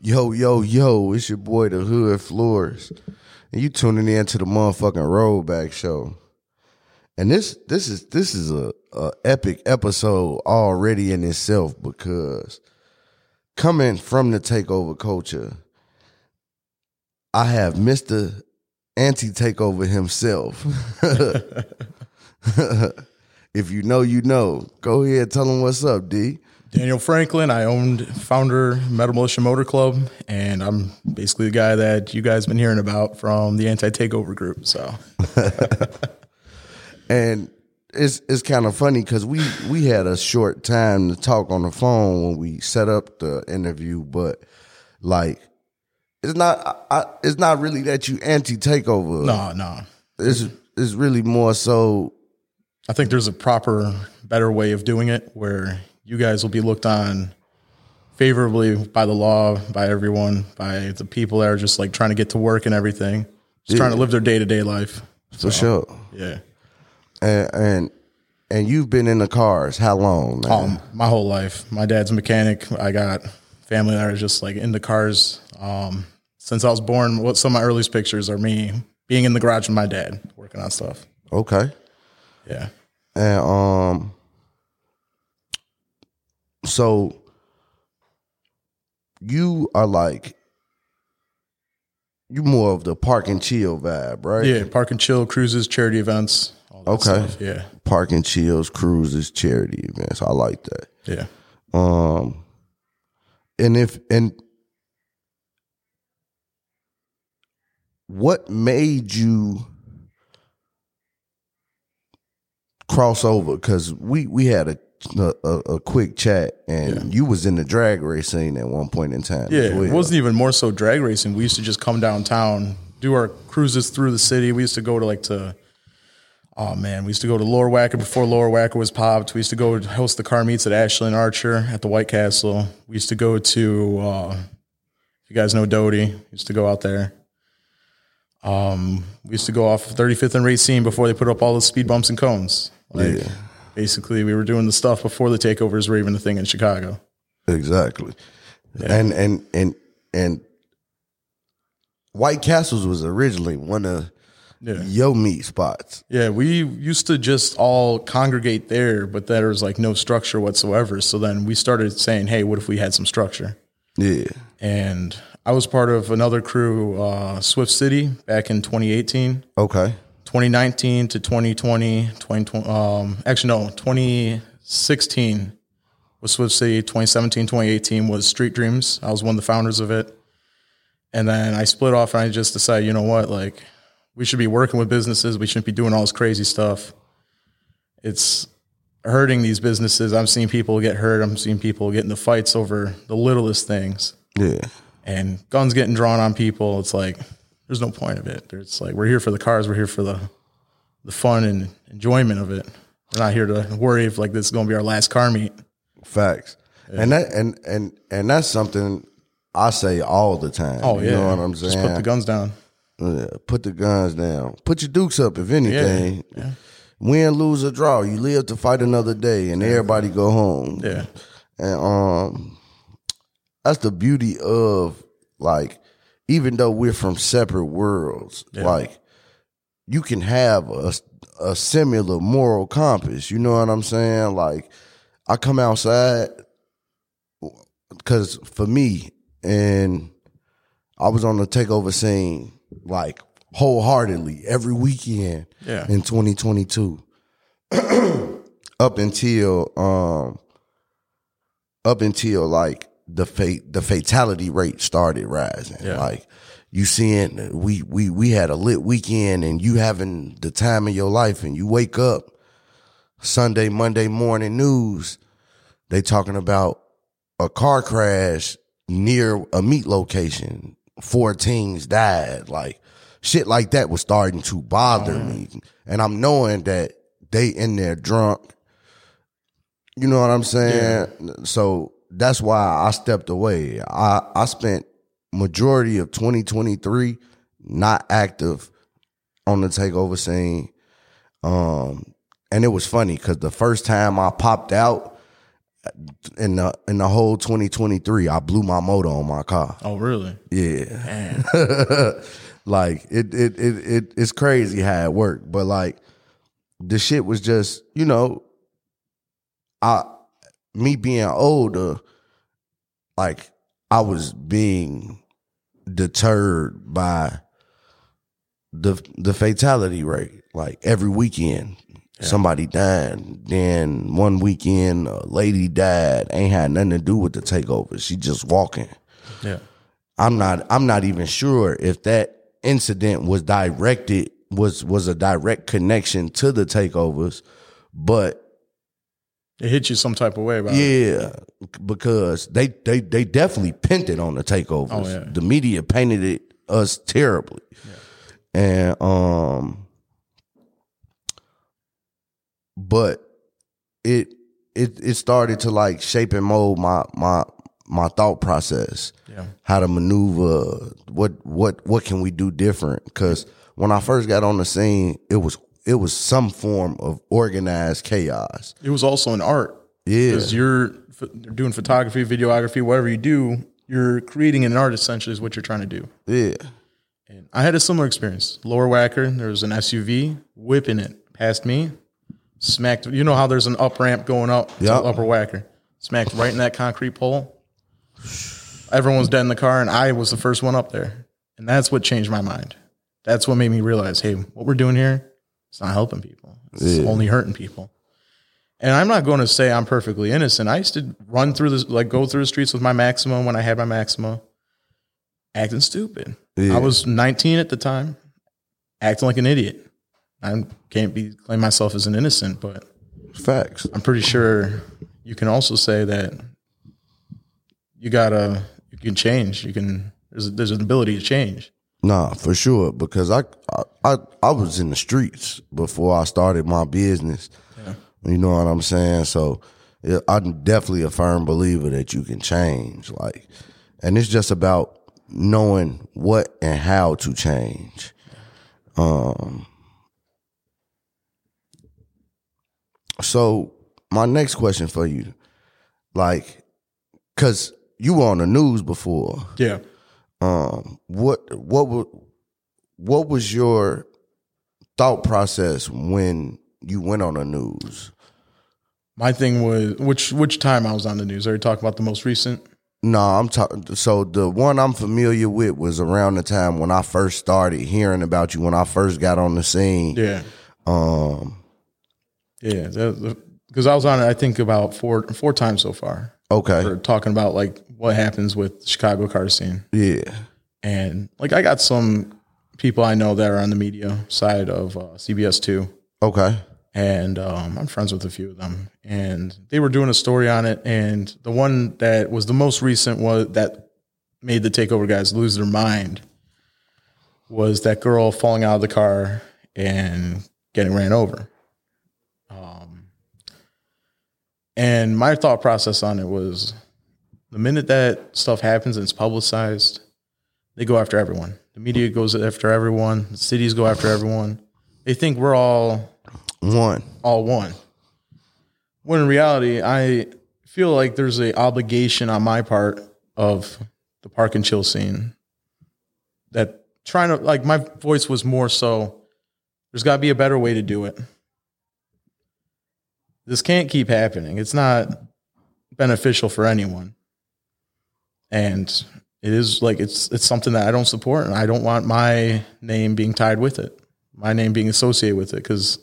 Yo, yo, yo, it's your boy the Hood Florist. And you tuning in to the motherfucking Rollback Show. And this this is this is a, a epic episode already in itself because coming from the takeover culture, I have Mr. Anti Takeover himself. if you know, you know. Go ahead, tell him what's up, D. Daniel Franklin. I owned founder Metal Militia Motor Club, and I'm basically the guy that you guys been hearing about from the anti takeover group. So, and it's it's kind of funny because we we had a short time to talk on the phone when we set up the interview, but like it's not I, it's not really that you anti takeover. no, no. it's it's really more so. I think there's a proper, better way of doing it where you guys will be looked on favorably by the law, by everyone, by the people that are just like trying to get to work and everything, just trying to live their day to day life. For sure, Yeah. and, and and you've been in the cars how long? Um, my whole life. My dad's a mechanic. I got family that are just like in the cars. Um, since I was born, what some of my earliest pictures are me being in the garage with my dad working on stuff. okay, Yeah. and um, so you are like you more of the park and chill vibe, right? Yeah. Park and chill cruises, charity events. All that Okay. Stuff. Yeah. Park and chills, cruises, charity events. I like that. Yeah. Um, and if and what made you cross over? Because we we had a a, a quick chat, and you was in the drag racing at one point in time. Yeah, well. it wasn't even more so drag racing. We used to just come downtown, do our cruises through the city. We used to go to like to, oh man, we used to go to Lower Wacker before Lower Wacker was popped. We used to go host the car meets at Ashland Archer at the White Castle. We used to go to, uh, if you guys know Doty, we used to go out there. Um, we used to go off 35th and Racine before they put up all the speed bumps and cones. Like, Yeah. Basically, we were doing the stuff before the takeovers were even a thing in Chicago. exactly, and and and and White Castles was originally one of Yeah. your meet spots. Yeah, we used to just all congregate there, but there was like no structure whatsoever. So then we started saying, hey, what if we had some structure? Yeah. And I was part of another crew, uh, Swift City, back in 2018. Okay. 2019 to 2020, 2020 um, actually, no, 2016 was Swift City. 2017, 2018 was Street Dreams. I was one of the founders of it. And then I split off and I just decided, you know what, like, we should be working with businesses. We shouldn't be doing all this crazy stuff. It's hurting these businesses. I'm seeing people get hurt. I'm seeing people get into fights over the littlest things Yeah. and guns getting drawn on people. It's like there's no point of it. It's like we're here for the cars. We're here for the the fun and enjoyment of it. We're not here to worry if like this is going to be our last car meet. Facts. And that and and and that's something I say all the time. Oh You yeah, know what I'm saying? Just put the guns down. Yeah, put the guns down. Put your dukes up if anything. Win, lose or draw. You live to fight another day and everybody go home. Yeah, And um that's the beauty of like even though we're from separate worlds, like you can have a a similar moral compass. You know what I'm saying? Like I come outside cuz for me and I was on the takeover scene like wholeheartedly every weekend Yeah. in 2022 up until um up until like the fate the fatality rate started rising. Yeah. like you seeing we we we had a lit weekend and you having the time of your life and you wake up Sunday Monday morning news they talking about a car crash near a meat location. Four teens died. Like shit like that was starting to bother oh, me. And i'm knowing that they in there drunk. You know what i'm saying? So that's why i stepped away i i spent majority of 2023 not active on the takeover scene um and it was funny because the first time i popped out in the in the whole 2023, I blew my motor on my car. Oh, really? Yeah. like it, it it it it's crazy how it worked. But like the shit was just, you know, I me being older, like I was being deterred by the the fatality rate. Like every weekend, somebody died. Then one weekend, a lady died. Ain't had nothing to do with the takeover. She just walking. Yeah. I'm not I'm not even sure if that incident was directed was was a direct connection to the takeovers, but It hit you some type of way about it. yeah, because they they they definitely pinned it on the takeovers. Oh, yeah. The media painted it us terribly, and um, but it it it started to like shape and mold my my my thought process Yeah. how to maneuver what what what can we do different because when i first got on the scene it was it was some form of organized chaos It was also an art. yeah Because you're doing photography, videography, whatever you do, you're creating an art essentially is what you're trying to do. yeah And I had a similar experience. Lower Wacker, there was an SUV whipping it past me, smacked. You know how there's an up ramp going up Yep. Upper Wacker, smacked right in that concrete pole. Everyone was dead in the car, and I was the first one up there. And that's what changed my mind. That's what made me realize, hey, what we're doing here, it's not helping people. It's only hurting people. And I'm not going to say I'm perfectly innocent. I used to run through this, like go through the streets with my Maxima when I had my Maxima, acting stupid. Yeah. I was 19 at the time, acting like an idiot. I can't be claim myself as an innocent, but facts I'm pretty sure you can also say that you gotta you can change. You can there's there's an ability to change. Nah for sure because I, I i i was in the streets before i started my business. You know what i'm saying? So yeah, i'm definitely a firm believer that you can change like and it's just about knowing what and how to change. Um so my next question for you like because you were on the news before. Yeah. Um what what wa- what was your thought process when you went on the news My thing was which which time I was on the news. Are you talking about the most recent? no i'm talking so the one i'm familiar with was around the time when i first started hearing about you when i first got on the scene Yeah. um Yeah. Because I was on it, I think about four four times so far. okay For talking about like what happens with the Chicago car scene. yeah And like I got some people I know that are on the media side of uh, CBS two. okay and um, I'm friends with a few of them. And they were doing a story on it, and the one that was the most recent was that made the takeover guys lose their mind was that girl falling out of the car and getting ran over. Um, and my thought process on it was the minute that stuff happens and it's publicized, they go after everyone. The media goes after everyone. The cities go after everyone. They think we're all one all one. When in reality, I feel like there's an obligation on my part of the park and chill scene that trying to like my voice was more so there's got to be a better way to do it. This can't keep happening. It's not beneficial for anyone. And it is like it's it's something that I don't support and I don't want my name being tied with it. My name being associated with it cuz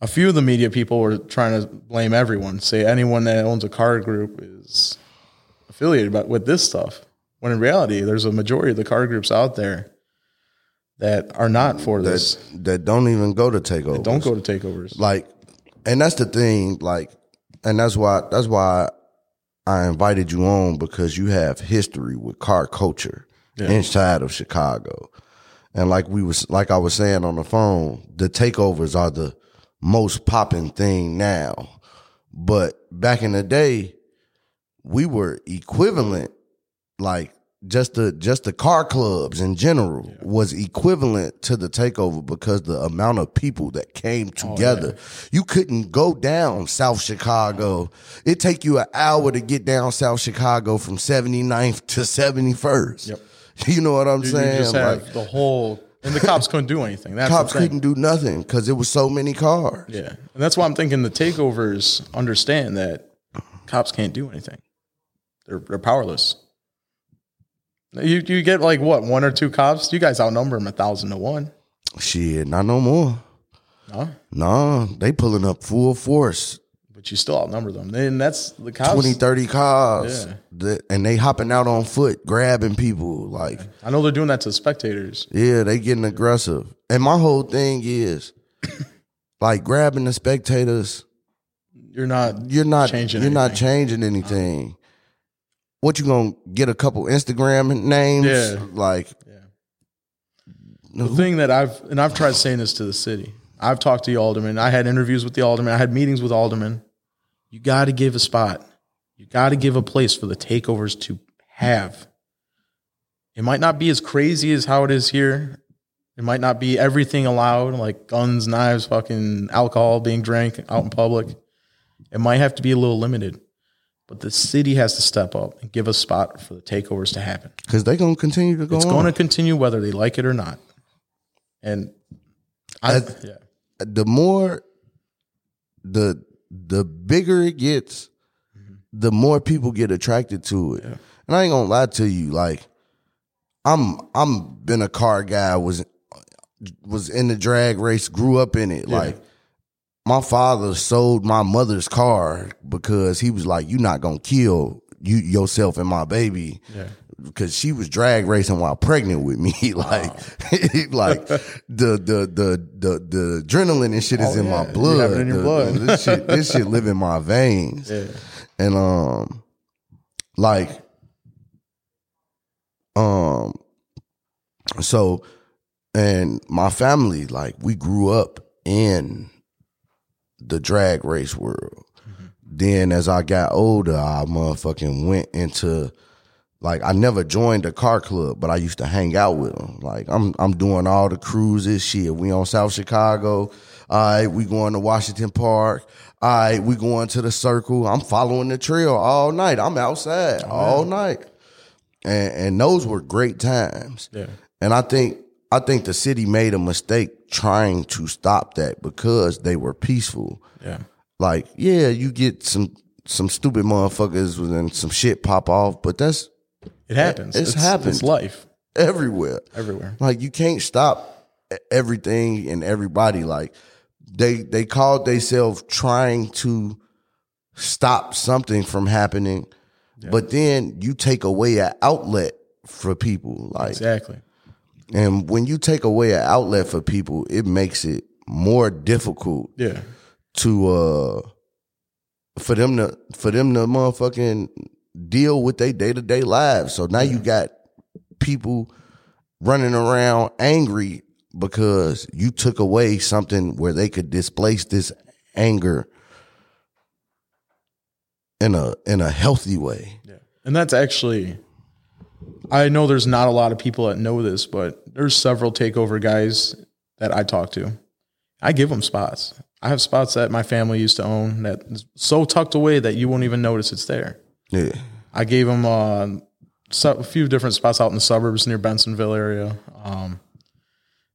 a few of the media people were trying to blame everyone, say anyone that owns a car group is affiliated but with this stuff. When in reality, there's a majority of the car groups out there that are not for this. that that don't even go to takeover Don't go to takeovers. like and that's the thing like and that's why that's why i invited you on because you have history with car culture inside of chicago. And like we was like i was saying on the phone the takeovers are the most popping thing now. But back in the day we were equivalent like just the just the car clubs in general was equivalent to the takeover because the amount of people that came oh, together. You couldn't go down South Chicago. It take you an hour to get down South Chicago from 79th to 71st. Yep. You know what I'm You saying? just have Like the whole, and the cops couldn't do anything. That's cops couldn't do nothing because there was so many cars. Yeah, and that's why I'm thinking the takeovers understand that cops can't do anything. They're they're powerless. You you get like what one or two cops? You guys outnumber them a thousand to one. Shit, not no more. No, Nah, they pulling up full force. but you still outnumber them. And that's the cops. 20, 30 cars. Yeah. And they hopping out on foot, grabbing people. Like, I know they're doing that to spectators. yeah, they getting aggressive. And my whole thing is like grabbing the spectators, You're not. you're not Changing you're not anything. changing anything. What you gonna get a couple Instagram names? Yeah. Like The thing that I've and I've tried saying this to the city. I've talked to the alderman. I had interviews with the alderman. I had meetings with aldermen. You got to give a spot. You got to give a place for the takeovers to have. It might not be as crazy as how it is here. It might not be everything allowed, like guns, knives, fucking alcohol being drank out in public. It might have to be a little limited. But the city has to step up and give a spot for the takeovers to happen. because they're gonna continue to go It's going to continue whether they like it or not. And I, That's- yeah, the more the the bigger it gets, mm-hmm. the more people get attracted to it. And I ain't gonna lie to you, like I'm I'm been a car guy, was was in the drag race, grew up in it. Like my father sold my mother's car because he was like, You're not gonna kill you yourself and my baby. Yeah. Because she was drag racing while pregnant with me, like, like the the the the the adrenaline and shit is Oh, in yeah. my blood. in your The- blood. this shit, this shit live in my veins, yeah, and um, like, um, so, and my family, like, we grew up in the drag race world. Then as I got older, I motherfucking went into like I never joined a car club, but I used to hang out with them. Like I'm I'm doing all the cruises, shit. We on South Chicago. All right, we going to Washington Park. All right, we going to the circle. I'm following the trail all night. I'm outside oh, all night. And and those were great times. yeah, And I think I think the city made a mistake trying to stop that because they were peaceful. yeah, Like, yeah, you get some some stupid motherfuckers and some shit pop off, but that's it happens. It's happened. It's life everywhere. everywhere. Like you can't stop everything and everybody. Like they they called themselves trying to stop something from happening, but then you take away an outlet for people. Like Exactly. And when you take away an outlet for people, it makes it more difficult Yeah, to uh for them to for them to motherfucking deal with their day to day lives. So now you got people running around angry because you took away something where they could displace this anger in a in a healthy way. yeah. And that's actually, I know there's not a lot of people that know this, but there's several takeover guys that I talk to. I give them spots. I have spots that my family used to own that is so tucked away that you won't even notice it's there. Yeah. I gave them uh, a few different spots out in the suburbs near Bensenville area. Um,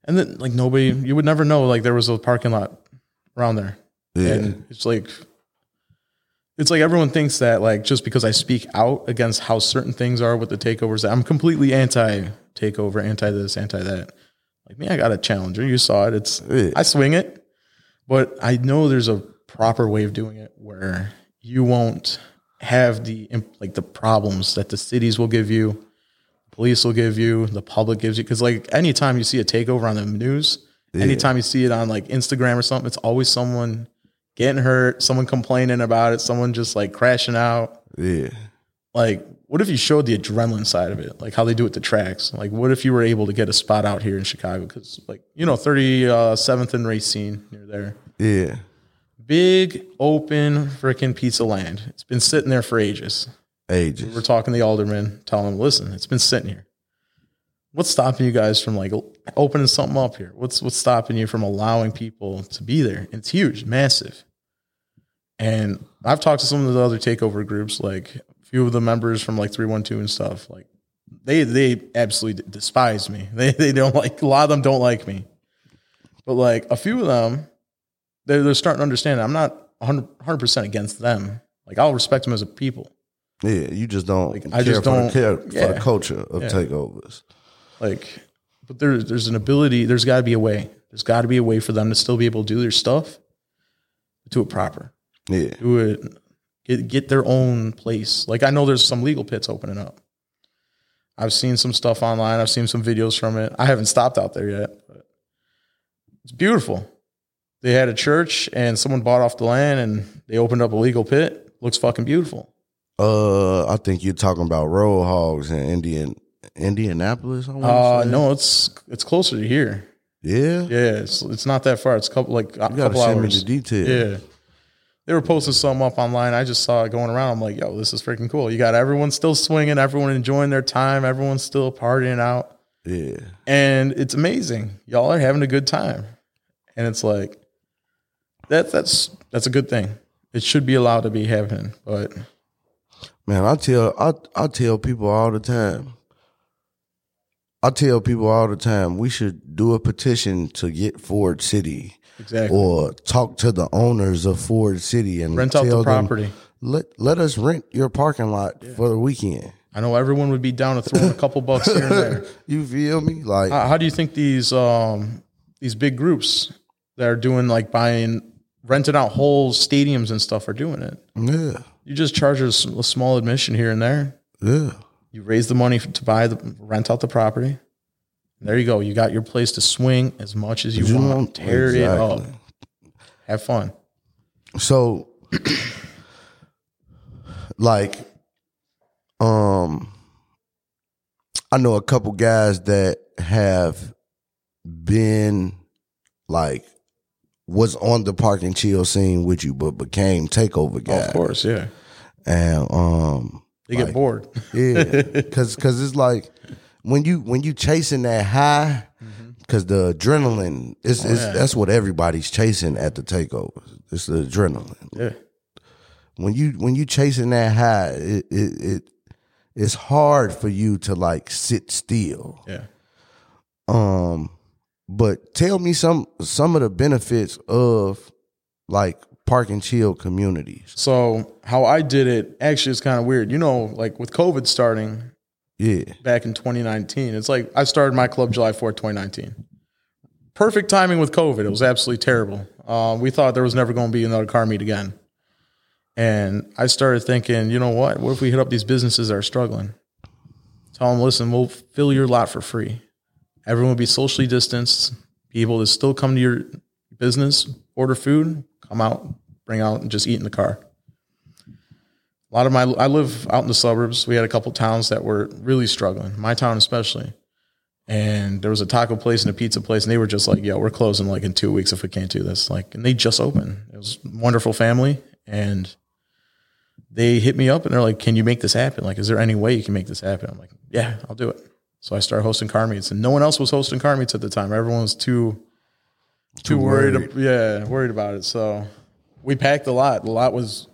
and then like nobody, you would never know like there was a parking lot around there. Yeah. And it's like, it's like everyone thinks that like just because I speak out against how certain things are with the takeovers, that I'm completely anti takeover, anti this, anti that. Like me, I got a challenger. You saw it. It's I swing it, but I know there's a proper way of doing it where you won't have the like the problems that the cities will give you, police will give you, the public gives you. Because like anytime you see a takeover on the news, anytime you see it on like Instagram or something, it's always someone getting hurt, someone complaining about it, someone just like crashing out. Yeah. Like, what if you showed the adrenaline side of it, like how they do it the tracks? Like, what if you were able to get a spot out here in Chicago? Because like you know, thirty uh, seventh and Racine near there Yeah. big open freaking pizza land. It's been sitting there for ages. Ages. We're talking to the alderman, telling them, listen, it's been sitting here. What's stopping you guys from like opening something up here? What's what's stopping you from allowing people to be there? And it's huge, massive. And I've talked to some of the other takeover groups, like a few of the members from like 312 and stuff. Like they they absolutely despise me. They they don't like a lot of them don't like me. But like a few of them, they're they're starting to understand. I'm not 100 percent against them. Like I'll respect them as a people. Yeah, you just don't. Like, I just don't care for the culture of yeah. takeovers. Like, but there's there's an ability. There's got to be a way. There's got to be a way for them to still be able to do their stuff, do it proper. Yeah, do it. Get get their own place. Like I know there's some legal pits opening up. I've seen some stuff online. I've seen some videos from it. I haven't stopped out there yet, but it's beautiful. They had a church and someone bought off the land and they opened up a legal pit. Looks fucking beautiful. Uh, I think you're talking about road hogs in Indian Indianapolis. uh, say. no, it's it's closer to here. Yeah, yeah, it's it's not that far. It's a couple like a you couple send hours. Me the detail. Yeah, they were posting something up online. I just saw it going around. I'm like, yo, this is freaking cool. You got everyone still swinging, everyone enjoying their time, everyone's still partying out. Yeah, and it's amazing. Y'all are having a good time, and it's like that. That's that's a good thing. It should be allowed to be happening, but Man, I tell I I tell people all the time. I tell people all the time we should do a petition to get Ford City, exactly, or talk to the owners of Ford City and rent out the property. Them, let let us rent your parking lot yeah. for the weekend. I know everyone would be down to throw a couple bucks here and there. you feel me? Like, how, how do you think these um these big groups that are doing like buying renting out whole stadiums and stuff are doing it? Yeah. You just charge a, a small admission here and there. Yeah. You raise the money to buy the rent out the property. There you go. You got your place to swing as much as you, you want. want. Tear exactly. it up. Have fun. So, like, um, I know a couple guys that have been like was on the park and chill scene with you, but became takeover guy. Of course, yeah. And um, they like, get bored. yeah, because because it's like when you when you chasing that high, because mm-hmm. the adrenaline is oh, yeah. that's what everybody's chasing at the takeover. It's the adrenaline. Yeah. When you when you chasing that high, it it, it it's hard for you to like sit still. Yeah. Um but tell me some some of the benefits of like park and chill communities. So how I did it actually is kind of weird. You know, like with COVID starting, yeah, back in 2019, it's like I started my club July 4th, 2019. Perfect timing with COVID. It was absolutely terrible. Uh, we thought there was never going to be another car meet again. And I started thinking, you know what? What if we hit up these businesses that are struggling? Tell them, listen, we'll fill your lot for free. Everyone will be socially distanced. Be able to still come to your business, order food, come out, bring out, and just eat in the car. A lot of my, I live out in the suburbs. We had a couple towns that were really struggling, my town especially. And there was a taco place and a pizza place, and they were just like, "Yeah, we're closing like in two weeks if we can't do this." Like, and they just opened. It was wonderful family, and they hit me up and they're like, "Can you make this happen? Like, is there any way you can make this happen?" I'm like, "Yeah, I'll do it." So I started hosting car meets, and no one else was hosting car meets at the time. Everyone was too too, too worried. worried. Yeah, worried about it. So we packed a lot. The lot was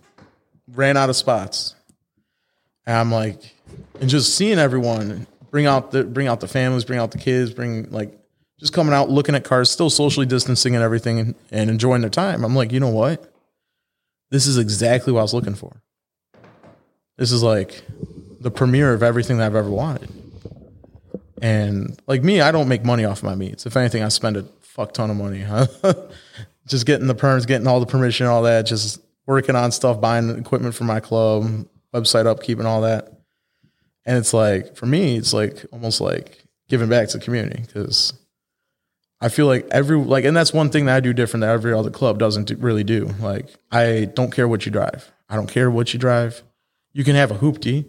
ran out of spots. And I'm like, and just seeing everyone bring out the bring out the families, bring out the kids, bring like just coming out, looking at cars, still socially distancing and everything, and, and enjoying their time. I'm like, you know what? This is exactly what I was looking for. This is like the premiere of everything that I've ever wanted. And like me, I don't make money off my meets. If anything, I spend a fuck ton of money. just getting the perms, getting all the permission, all that, just working on stuff, buying equipment for my club, website upkeep and all that. And it's like, for me, it's like almost like giving back to the community because I feel like every, like, and that's one thing that I do different that every other club doesn't do, really do. Like, I don't care what you drive. I don't care what you drive. You can have a hoopty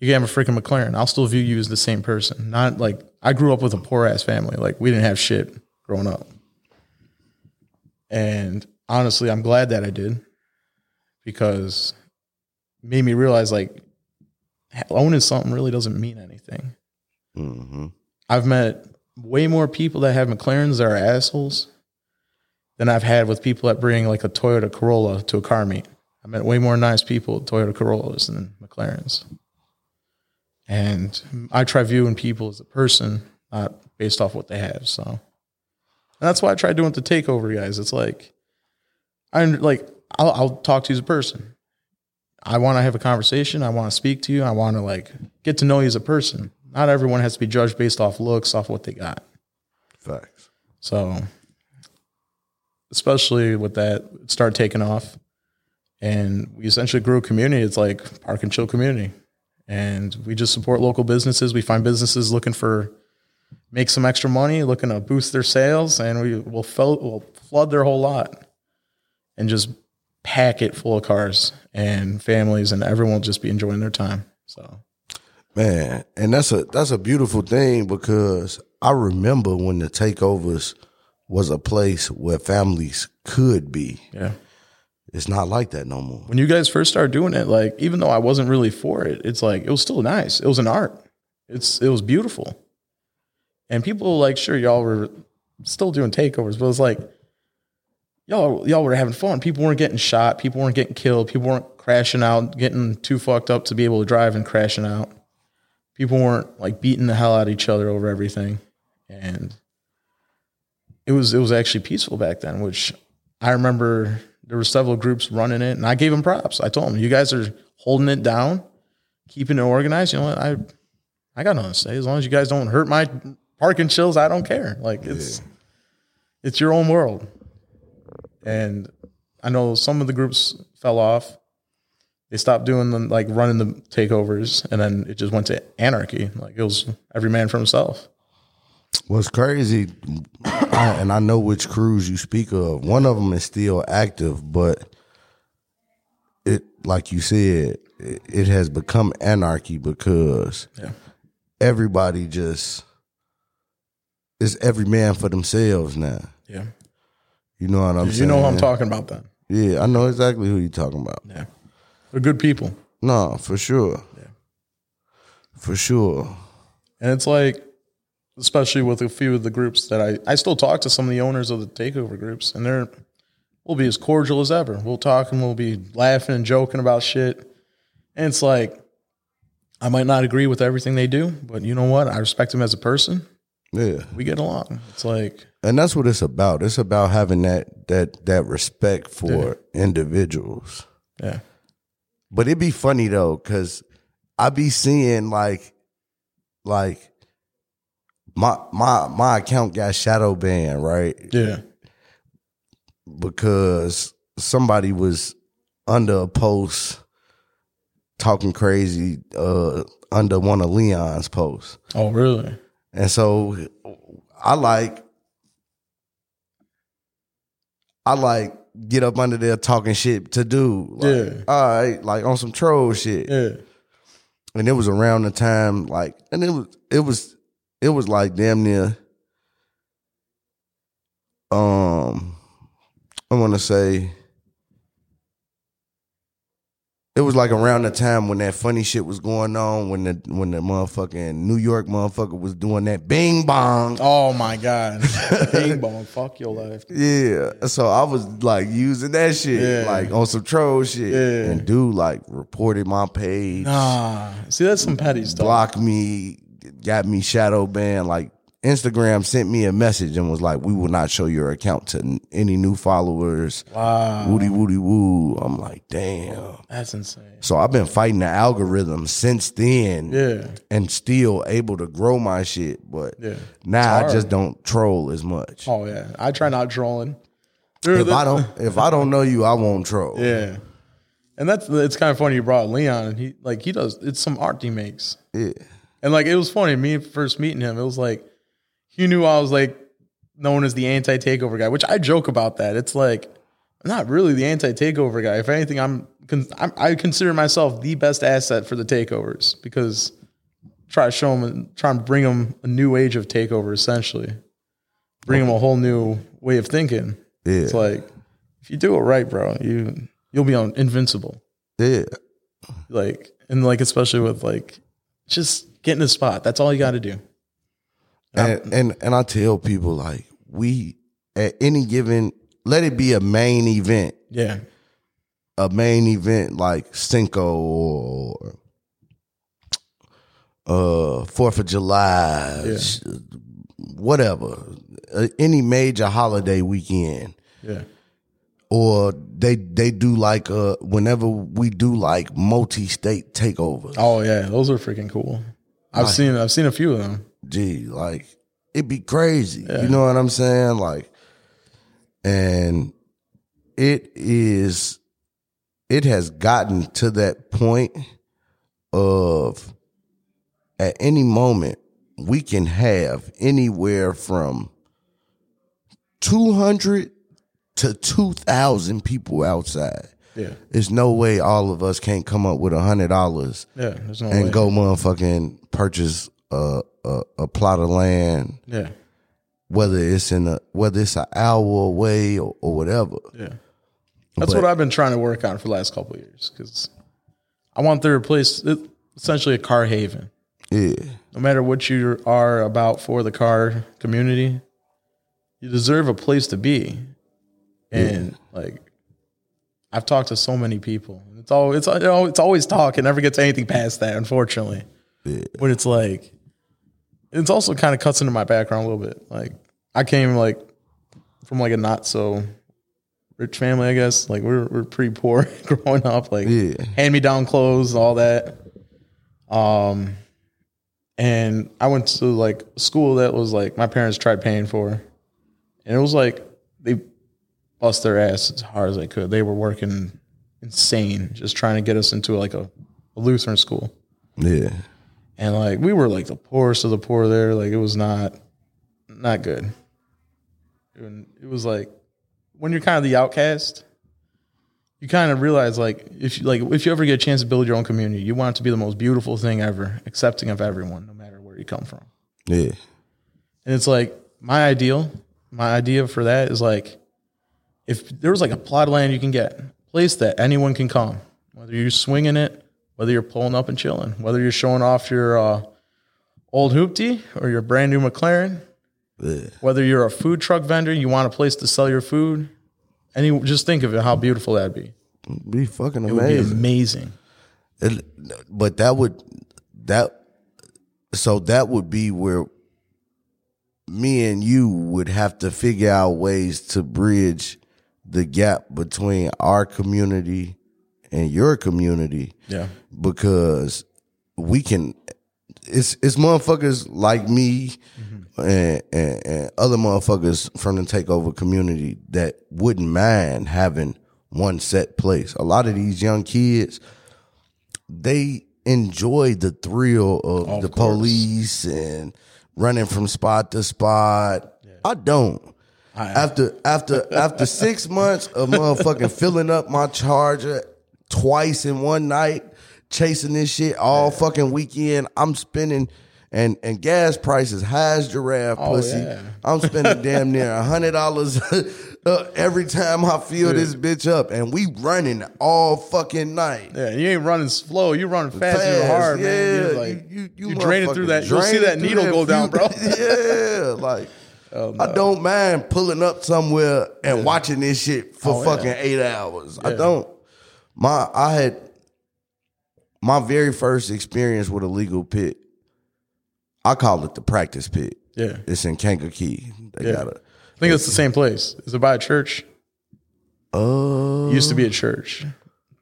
you can have a freaking McLaren. I'll still view you as the same person. Not like I grew up with a poor ass family. Like we didn't have shit growing up. And honestly, I'm glad that I did because made me realize like owning something really doesn't mean anything. hmm I've met way more people that have McLarens that are assholes than I've had with people that bring like a Toyota Corolla to a car meet. I met way more nice people with Toyota Corollas than McLarens. And I try viewing people as a person, not based off what they have. So and that's why I try doing the takeover guys. It's like I like I'll, I'll talk to you as a person. I want to have a conversation. I want to speak to you. I want to like get to know you as a person. Not everyone has to be judged based off looks, off what they got. Facts. So, especially with that, it started taking off, and we essentially grew a community. It's like park and chill community, and we just support local businesses. We find businesses looking for make some extra money, looking to boost their sales, and we will fill, we'll flood their whole lot, and just pack it full of cars and families, and everyone will just be enjoying their time. So, Man, and that's a that's a beautiful thing because I remember when the takeovers was a place where families could be. yeah. It's not like that no more. when you guys first started doing it, like even though I wasn't really for it, it's like it was still nice. It was an art. It's it was beautiful. And people like, sure, y'all were still doing takeovers, but it's like y'all y'all were having fun. People weren't getting shot, people weren't getting killed, people weren't crashing out, getting too fucked up to be able to drive and crashing out. People weren't like beating the hell out of each other over everything. And it was it was actually peaceful back then, which I remember there were several groups running it, and I gave them props. I told them, "You guys are holding it down, keeping it organized. You know what? I I got nothing to say. As long as you guys don't hurt my parking chills, I don't care. Like it's it's your own world." And I know some of the groups fell off. They stopped doing them, like running the takeovers, and then it just went to anarchy. Like it was every man for himself. What's crazy, I, and I know which crews you speak of. One of them is still active, but it, like you said, it, it has become anarchy because Yeah. everybody just it's every man for themselves now. Yeah. You know what I'm You saying? know what I'm talking about then. Yeah, I know exactly who you're talking about. Yeah. They're good people. No, for sure. Yeah. For sure. And it's like, especially with a few of the groups that I, I still talk to some of the owners of the takeover groups, and they're, we'll be as cordial as ever. We'll talk and we'll be laughing and joking about shit. And it's like, I might not agree with everything they do, but you know what? I respect them as a person. Yeah. We get along. It's like, And that's what it's about. It's about having that that that respect for individuals. yeah, But it'd be funny though, cause I'd be seeing like like my my my account got shadow banned, right? yeah, Because somebody was under a post talking crazy uh under one of Leon's posts. oh really? And so I like I like get up under there talking shit to do. Like, Yeah. All right, like on some troll shit. Yeah, And it was around the time like and it was it was it was like damn near um I wanna say it was like around the time when that funny shit was going on, when the when the motherfucking New York motherfucker was doing that bing bong. Oh my god, bing bong, fuck your life. Yeah. So I was like using that shit, Yeah. like on some troll shit. Yeah. And dude like reported my page, Ah, see that's some petty stuff. blocked me, got me shadow banned. Like Instagram sent me a message and was like, "We will not show your account to any new followers." Wow, Woody woody woo. I'm like, damn. that's insane. So I've been fighting the algorithm since then, Yeah, and still able to grow my shit. But yeah. now I just don't troll as much. Oh yeah, I try not trolling. If I don't, if I don't know you, I won't troll. yeah, and that's it's kind of funny you brought Leon, and he like he does it's some art he makes, Yeah. and like it was funny me first meeting him. It was like he knew I was like known as the anti takeover guy, which I joke about that. It's like I'm not really the anti takeover guy. If anything, I'm, I'm I consider myself the best asset for the takeovers because try to show them, try and bring them a new age of takeover, essentially, bring them a whole new way of thinking. Yeah. It's like if you do it right, bro, you you'll be on invincible. Yeah. Like and like especially with like just getting a spot. That's all you got to do. And, and and I tell people like we at any given let it be a main event, Yeah, a main event like Cinco or uh Fourth of July, Yeah. whatever, uh, any major holiday weekend. yeah, or they they do like uh whenever we do like multi-state takeovers oh yeah, those are freaking cool. I've seen I've seen a few of them. Gee like it'd be crazy you know what i'm saying like and it is it has gotten to that point of at any moment we can have anywhere from 200 to 2000 people outside Yeah, there's no way all of us can't come up with a hundred dollars yeah. No and way. go motherfucking purchase a, a a plot of land, Yeah, whether it's in a whether it's an hour away or, or whatever. yeah. That's But- what I've been trying to work on for the last couple of years because I want there to place essentially a car haven. Yeah, no matter what you are about for the car community, you deserve a place to be. And like, I've talked to so many people. It's all it's you know, it's always talk. It never gets anything past that, unfortunately. But it's like, it's also kind of cuts into my background a little bit. Like, I came like from like a not so rich family, I guess. Like we're we're pretty poor growing up. Like Yeah. hand me down clothes, all that. Um, and I went to like school that was like my parents tried paying for, and it was like they bust their ass as hard as they could. They were working insane, just trying to get us into like a, a Lutheran school, yeah, and like we were like the poorest of the poor there. Like it was not not good. And it was like when you're kind of the outcast, you kind of realize like if you like if you ever get a chance to build your own community, you want it to be the most beautiful thing ever, accepting of everyone, no matter where you come from. yeah, And it's like my ideal, my idea for that is like if there was like a plot of land you can get, place that anyone can come, whether you're swinging it, whether you're pulling up and chilling, whether you're showing off your uh, old hoopty or your brand new McLaren, yeah. whether you're a food truck vendor, you want a place to sell your food. Any, just think of it, how beautiful that'd be. Be fucking It would be amazing. amazing. It- but that would that so that would be where me and you would have to figure out ways to bridge the gap between our community and your community Yeah. because we can it's it's motherfuckers like me mm-hmm. and, and, and other motherfuckers from the takeover community that wouldn't mind having one set place. A lot of these young kids, they enjoy the thrill of, the course. police and running from spot to spot. I don't. after after after six months of motherfucking filling up my charger twice in one night, chasing this shit all fucking weekend, I'm spending and and gas prices high as giraffe pussy. Oh, yeah. I'm spending damn near a hundred dollars uh, every time I fill this bitch up, and we running all fucking night. Yeah, you ain't running slow. You running fast, and Fast, hard, man. yeah. You're like you, you, you draining through that. You'll see that needle go down, bro. yeah, like I don't mind pulling up somewhere and watching this shit for Oh, yeah. fucking eight hours. I don't. My I had my very first experience with a legal pit. I call it the practice pit. Yeah. It's in Kankakee. They Yeah. got a I think it's the same place. Is it by a church? uh It used to be a church. I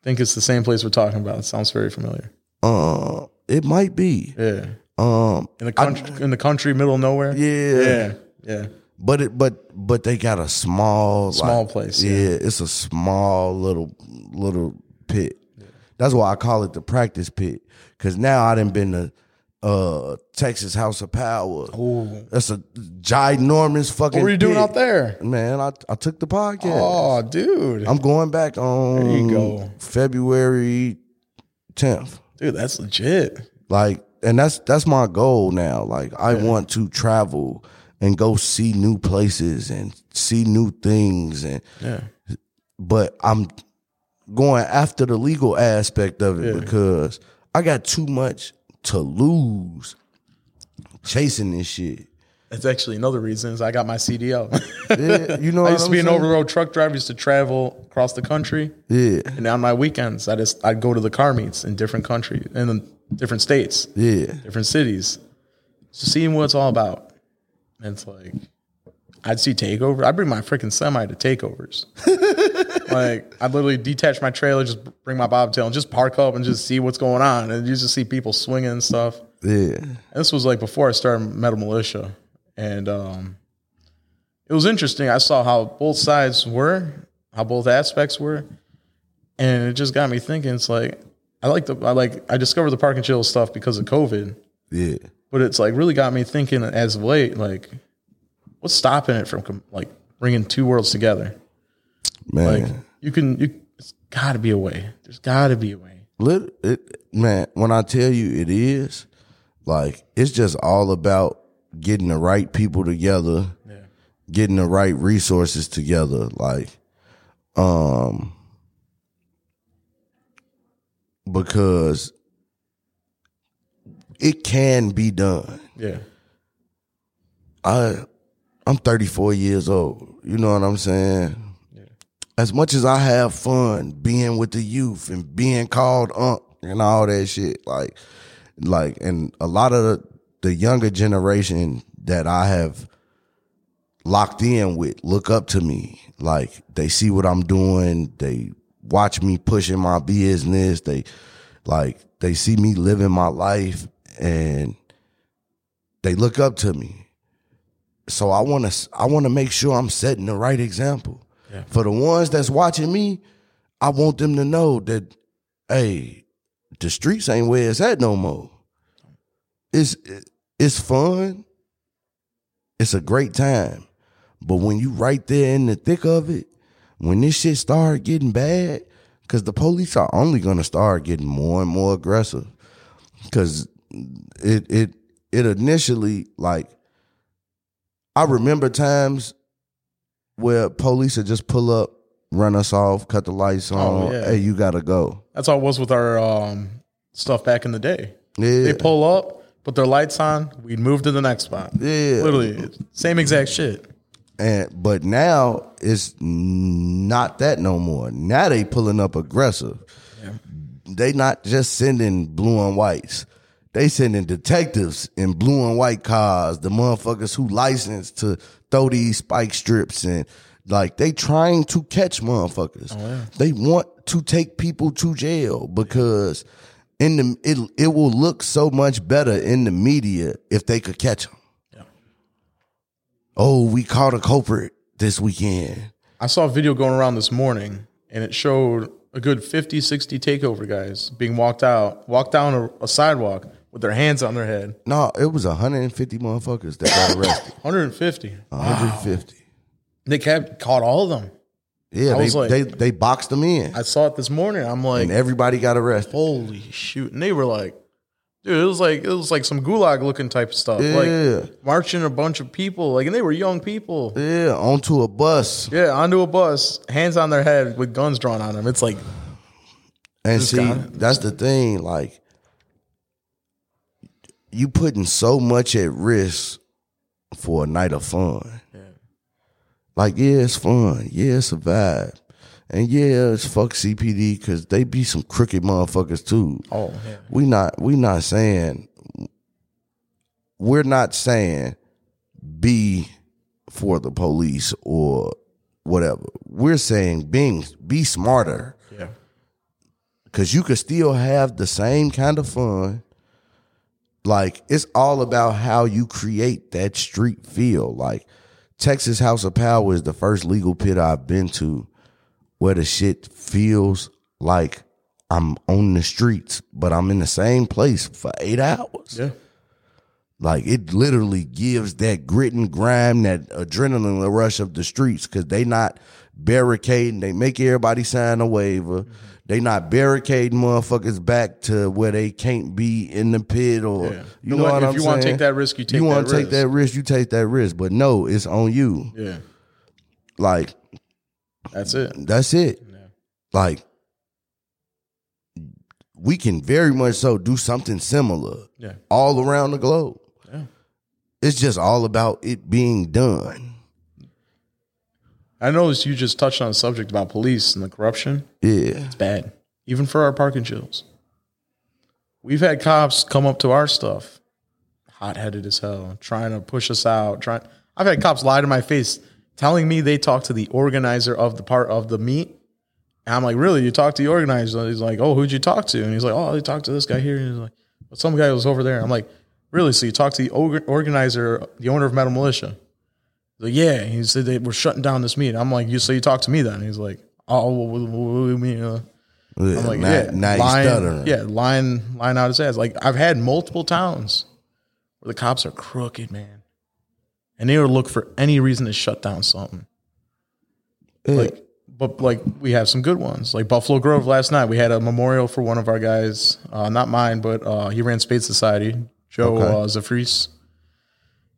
think it's the same place we're talking about. It sounds very familiar. uh it might be. Yeah. Um In the country, in the country, middle of nowhere. yeah. Yeah. Yeah. But it but but they got a small Small like- place, Yeah. yeah. it's a small little little pit. That's why I call it the practice pit. Cause now I done been to uh Texas House of Power. Ooh. That's a ginormous fucking What were you doing pit. out there? Man, I I took the podcast. Oh, dude. I'm going back on There you go. February 10th. Dude, that's legit. Like, and that's that's my goal now. Like, I want to travel and go see new places and see new things, and Yeah. but I'm going after the legal aspect of it because I got too much to lose chasing this shit. That's actually another reason is I got my CDL. Yeah, you know, I used to be an over-road truck driver. Used to travel across the country, Yeah, and on my weekends, I just I'd go to the car meets in different countries and in different states, yeah, different cities, just seeing what it's all about. And it's like I'd see takeover. I'd bring my freaking semi to takeovers. like I'd literally detach my trailer, just bring my bobtail, and just park up and just see what's going on. And you just see people swinging and stuff. yeah. And this was like before I started Metal Militia, and um, it was interesting. I saw how both sides were, how both aspects were, and it just got me thinking. It's like I like the I like I discovered the park and chill stuff because of COVID, Yeah. but it's like really got me thinking as of late. Like, what's stopping it from like bringing two worlds together? Man. Like you can you. It's got to be a way. There's got to be a way. Lit, it, man, when I tell you it is, like, it's just all about getting the right people together, Yeah. getting the right resources together. Like, um, because it can be done. Yeah. I I'm 34 years old. You know what I'm saying? As much as I have fun being with the youth and being called unc and all that shit, like like and a lot of the, the younger generation that I have locked in with look up to me. Like they see what I'm doing, they watch me pushing my business, they like they see me living my life and they look up to me. So I want to I want to make sure I'm setting the right example For the ones that's watching me. I want them to know that, hey, the streets ain't where it's at no more. It's it's fun. It's a great time, but when you right there in the thick of it, when this shit start getting bad, because the police are only gonna start getting more and more aggressive, because it it it initially like I remember times where police would just pull up, run us off, cut the lights on. yeah. Hey, you gotta go. That's how it was with our um, stuff back in the day. Yeah, They pull up, put their lights on, we'd move to the next spot. yeah. Literally, same exact shit. And but now it's not that no more. Now they pulling up aggressive. They not just sending blue and whites. They sending detectives in blue and white cars, the motherfuckers who licensed to throw these spike strips and like they trying to catch motherfuckers. Oh, they want to take people to jail because in the it it will look so much better in the media if they could catch them. Yeah. Oh, we caught a culprit this weekend. I saw a video going around this morning, and it showed a good 50, 60 takeover guys being walked out, walked down a, a sidewalk with their hands on their head. No, it was 150 motherfuckers that got arrested. 150. 150. They kept caught all of them. Yeah, I they, like- they they boxed them in, I saw it this morning. I'm like, and everybody got arrested. holy shoot! And they were like, dude, it was like it was like some gulag looking type of stuff. Yeah. Like marching a bunch of people, like, and they were young people. Yeah, onto a bus. Yeah, onto a bus, hands on their head with guns drawn on them. It's like, And see, that's the thing. Like, you putting so much at risk for a night of fun. Yeah. Like, yeah, it's fun. Yeah, it's a vibe. And yeah, it's fuck CPD because they be some crooked motherfuckers too. oh, yeah. we not we not saying we're not saying be for the police or whatever. We're saying being be smarter yeah, because you could still have the same kind of fun. Like it's all about how you create that street feel. Like Texas House of Power is the first legal pit I've been to where the shit feels like I'm on the streets, but I'm in the same place for eight hours. yeah. Like it literally gives that grit and grime, that adrenaline rush of the streets because they not barricading. They make everybody sign a waiver. Mm-hmm. They not barricading motherfuckers back to where they can't be in the pit or Yeah. you know what if I'm you saying. wanna take that risk, you take you wanna that take risk. that risk. You take that risk. But no, it's on you. Yeah, Like that's it. that's it. Yeah. Like we can very much so do something similar Yeah. all around the globe. Yeah. It's just all about it being done. I noticed you just touched on a subject about police and the corruption. Yeah. It's bad, even for our parking chills. We've had cops come up to our stuff, hot headed as hell, trying to push us out. Trying, I've had cops lie to my face, telling me they talked to the organizer of the part of the meet. And I'm like, really? You talked to the organizer? He's like, oh, who'd you talk to? And he's like, oh, I talked to this guy here. And he's like, but some guy was over there. I'm like, really? So you talked to the organizer, the owner of Metal Militia? Like, yeah. He said they were shutting down this meet. I'm like, you so you talked to me then? He's like, oh, what, what, what do you mean? Uh, Yeah, I'm like, now, yeah, now lying, yeah, lying, lying out his ass. Like I've had multiple towns where the cops are crooked, man, and they would look for any reason to shut down something. Like, but like we have some good ones, like Buffalo Grove. Last night we had a memorial for one of our guys, uh, not mine, but uh, he ran Spade Society, Joe Okay. uh, Zafries.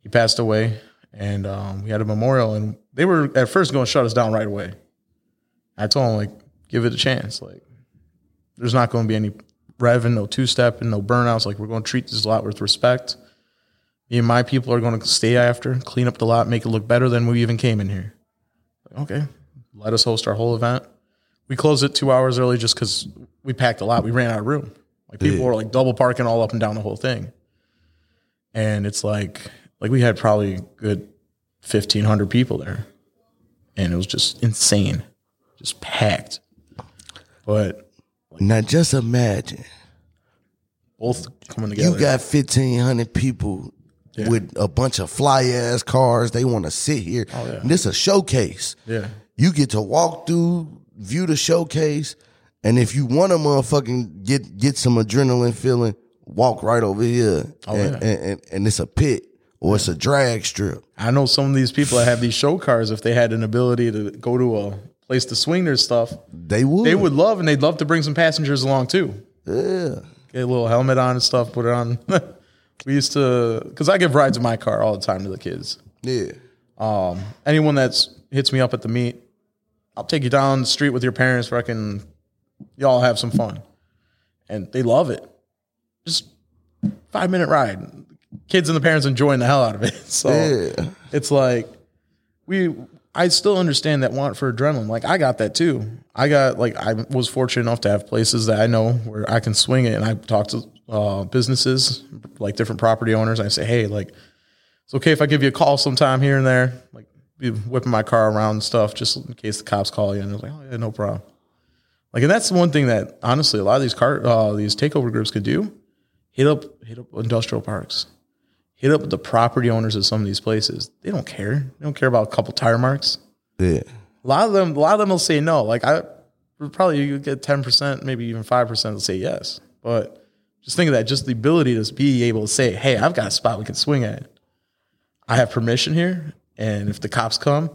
He passed away, and um, we had a memorial, and they were at first going to shut us down right away. I told them like, give it a chance, like there's not going to be any revving, no two step, and no burnouts. Like we're going to treat this lot with respect. Me and my people are going to stay after, clean up the lot, make it look better than we even came in here. Like, okay, let us host our whole event. We closed it two hours early just because we packed a lot. We ran out of room. Like people Yeah. were like double parking all up and down the whole thing. And it's like, like we had probably a good fifteen hundred people there, and it was just insane, just packed. But Now just imagine both coming together. you got fifteen hundred people Yeah. with a bunch of fly ass cars. They want to sit here. Oh, yeah. This a showcase. yeah, You get to walk through, view the showcase, and if you want to motherfucking get get some adrenaline feeling, walk right over here. Oh, and, yeah. and, and, and it's a pit or it's a drag strip. I know some of these people that have these show cars. If they had an ability to go to a place to swing their stuff, They would. they would love, and they'd love to bring some passengers along too. Yeah. Get a little helmet on and stuff. Put it on. we used to, because I give rides in my car all the time to the kids. Yeah. Um, anyone that's hits me up at the meet, I'll take you down the street with your parents. Reckon y'all have some fun, and they love it. Just five minute ride. Kids and the parents enjoying the hell out of it. So Yeah. it's like we. I still understand that want for adrenaline. Like I got that too. I got like I was fortunate enough to have places that I know where I can swing it, and I talk to uh, businesses like different property owners. I say, hey, like it's okay if I give you a call sometime here and there, like be whipping my car around and stuff, just in case the cops call you. And was like, oh yeah, no problem. Like, and that's the one thing that honestly, a lot of these car, uh, these takeover groups could do: hit up, hit up industrial parks, hit up with the property owners of some of these places. They don't care. They don't care about a couple tire marks. Yeah. A lot of them, a lot of them will say no. Like I probably you get ten percent, maybe even five percent will say yes. But just think of that, just the ability to be able to say, "Hey, I've got a spot we can swing at. I have permission here, and if the cops come,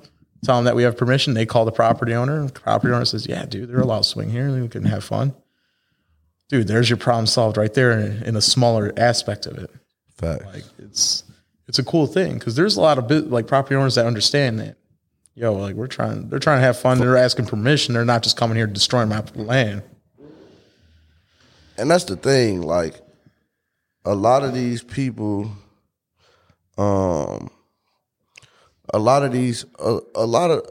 tell them that we have permission. They call the property owner. and The property owner says, "Yeah, dude, they're allowed to swing here. We can have fun." Dude, there's your problem solved right there in, in a smaller aspect of it Fact. like it's it's a cool thing because there's a lot of bit, like property owners that understand that yo like we're trying they're trying to have fun they're asking permission they're not just coming here destroying my land and that's the thing like a lot of these people um a lot of these a, a lot of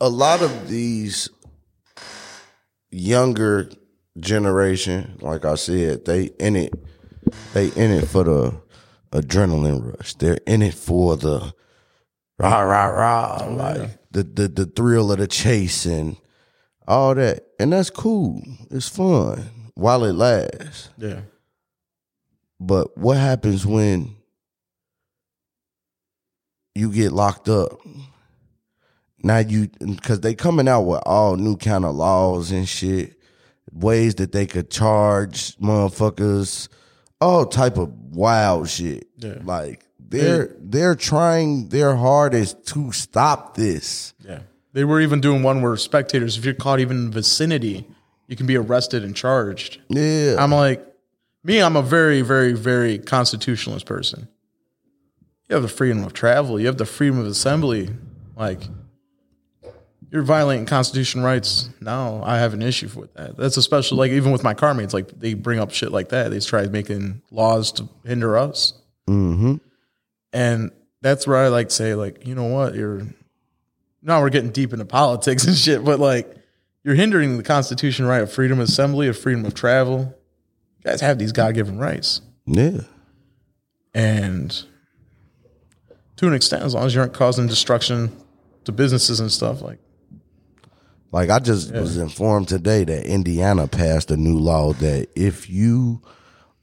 a lot of these younger generation like i said they in it they in it for the adrenaline rush. They're in it for the rah rah rah like the, the the thrill of the chase and all that. And that's cool. It's fun while it lasts. Yeah. But what happens when you get locked up? Now you because they coming out with all new kind of laws and shit, ways that they could charge motherfuckers, all type of wild shit. Yeah. Like they're they're trying their hardest to stop this. yeah they were even doing one where spectators if you're caught even in the vicinity you can be arrested and charged Yeah, i'm like me i'm a very very very constitutionalist person you have the freedom of travel you have the freedom of assembly like you're violating constitution rights. No, I have an issue with that. That's especially like even with my car mates, like they bring up shit like that. They try making laws to hinder us. Mm-hmm. And that's where I like to say, like, you know what, you're now we're getting deep into politics and shit, but like you're hindering the constitution right of freedom of assembly, of freedom of travel. You guys have these God given rights. Yeah. And to an extent, as long as you aren't causing destruction to businesses and stuff, like Like I just was informed today that Indiana passed a new law that if you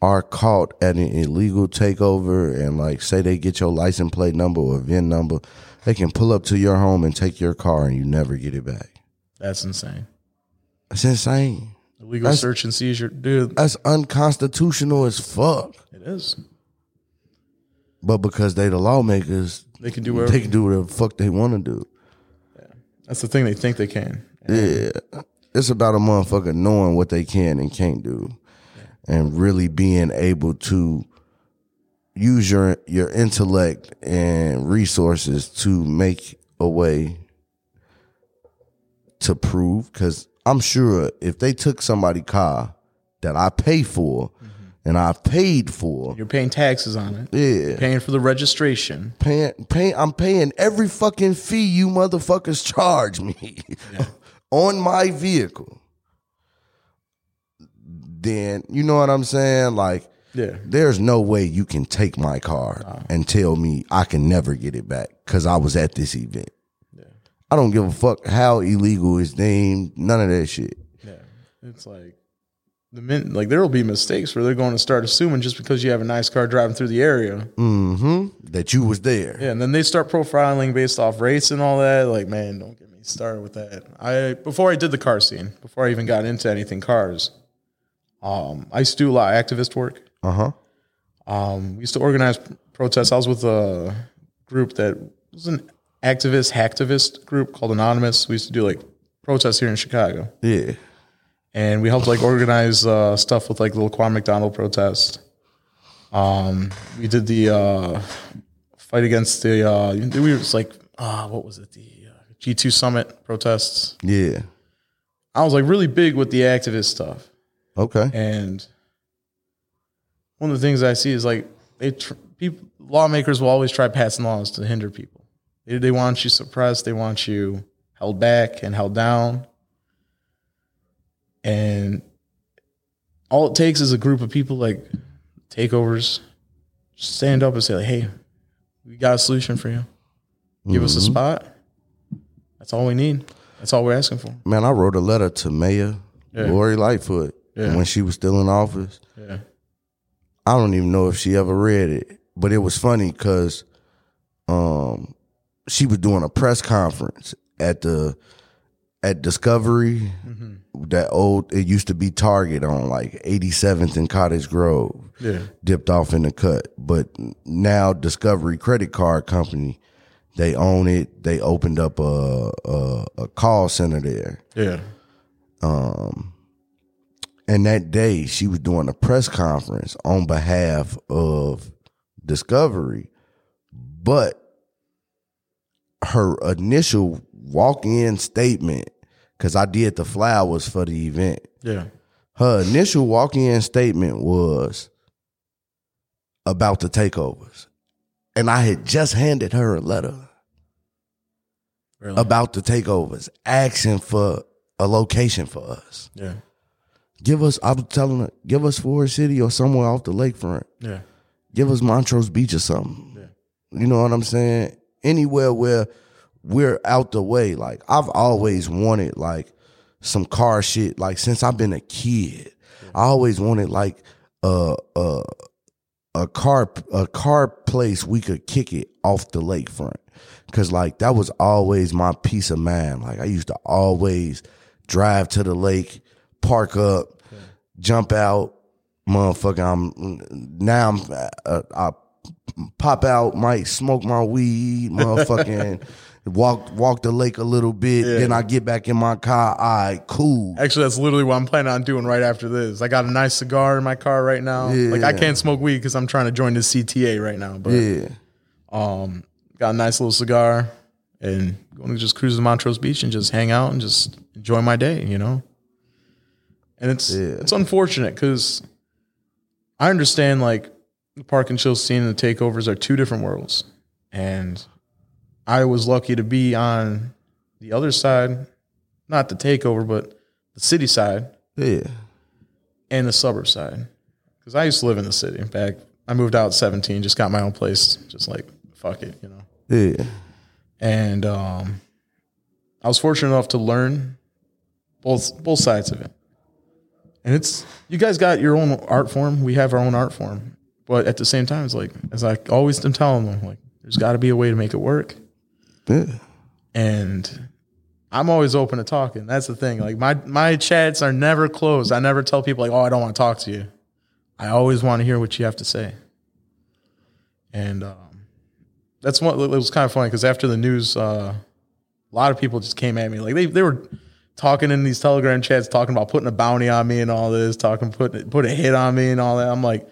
are caught at an illegal takeover and like say they get your license plate number or VIN number, they can pull up to your home and take your car and you never get it back. that's insane. That's insane. Illegal That's- search and seizure, dude. That's unconstitutional as fuck. It is. But because they the lawmakers, They can do whatever. they can do whatever the fuck they want to do. Yeah. That's the thing. They think they can. Yeah. It's about a motherfucker knowing what they can and can't do and really being able to use your your intellect and resources to make a way to prove cuz I'm sure if they took somebody car that I pay for and I paid for You're paying taxes on it. yeah Paying for the registration. paying, paying, I'm paying every fucking fee you motherfuckers charge me on my vehicle. Then you know what I'm saying? Like, Yeah. there's no way you can take my car and tell me I can never get it back because I was at this event. I don't give a fuck how illegal it's named. None of that shit. Yeah. It's like the min like there will be mistakes where they're going to start assuming just because you have a nice car driving through the area. Mm-hmm. That you was there. Yeah, and then they start profiling based off race and all that. Like, man, don't get me started with that. I before I did the car scene, before I even got into anything cars, um, I used to do a lot of activist work. Uh huh. Um, we used to organize protests. I was with a group that was an activist, hacktivist group called Anonymous. We used to do like protests here in Chicago, Yeah. and we helped like organize uh, stuff with like the Laquan McDonald protest. Um, we did the uh, fight against the uh, we was like uh, what was it the uh, G two summit protests. Yeah. I was like really big with the activist stuff. Okay. And one of the things I see is like they tr- people lawmakers will always try passing laws to hinder people. They, they want you suppressed. They want you held back and held down. And all it takes is a group of people like takeovers stand up and say like, "Hey, we got a solution for you. Give us a spot." That's all we need. That's all we're asking for. Man, I wrote a letter to Mayor Lori Lightfoot Yeah. when she was still in office. Yeah. I don't even know if she ever read it, but it was funny because um, she was doing a press conference at the at Discovery. That old it used to be Target on like 87th and Cottage Grove. Yeah. Dipped off in the cut, but now Discovery Credit Card Company, they own it. They opened up a a, a call center there. Yeah. Um, and that day, she was doing a press conference on behalf of Discovery, but her initial walk in statement, because I did the flowers for the event, Yeah. her initial walk in statement was about the takeovers. And I had just handed her a letter Really. about the takeovers, asking for a location for us. yeah. Give us, I was telling her, give us Forest City or somewhere off the lakefront. Yeah. Give us Montrose Beach or something. Yeah. You know what I'm saying? Anywhere where we're out the way. Like I've always wanted like some car shit. Like since I've been a kid, I always wanted like a a a car a car place we could kick it off the lakefront. Cause like that was always my peace of mind. Like I used to always drive to the lake, park up, jump out, motherfucker. I'm now I'm uh, I pop out, might smoke my weed, motherfucking walk walk the lake a little bit. Then I get back in my car. All right, cool. Actually, that's literally what I'm planning on doing right after this. I got a nice cigar in my car right now. Like I can't smoke weed because I'm trying to join the CTA right now. But Yeah, um, got a nice little cigar, and going to just cruise to Montrose Beach and just hang out and just enjoy my day, you know. And it's Yeah. it's unfortunate because I understand like the park and chill scene and the takeovers are two different worlds, and I was lucky to be on the other side, not the takeover, but the city side Yeah. and the suburb side. Because I used to live in the city back. I moved out at 17, just got my own place, just like fuck it, you know. Yeah. And um, I was fortunate enough to learn both both sides of it. And it's you guys got your own art form. We have our own art form, but at the same time, it's like as I always am telling them, like there's got to be a way to make it work. Yeah. and I'm always open to talking. That's the thing. Like my my chats are never closed. I never tell people like, "Oh, I don't want to talk to you." I always want to hear what you have to say. And um, that's what it was kind of funny because after the news, uh, a lot of people just came at me like they they were talking in these Telegram chats, talking about putting a bounty on me and all this, talking put put a hit on me and all that. I'm like,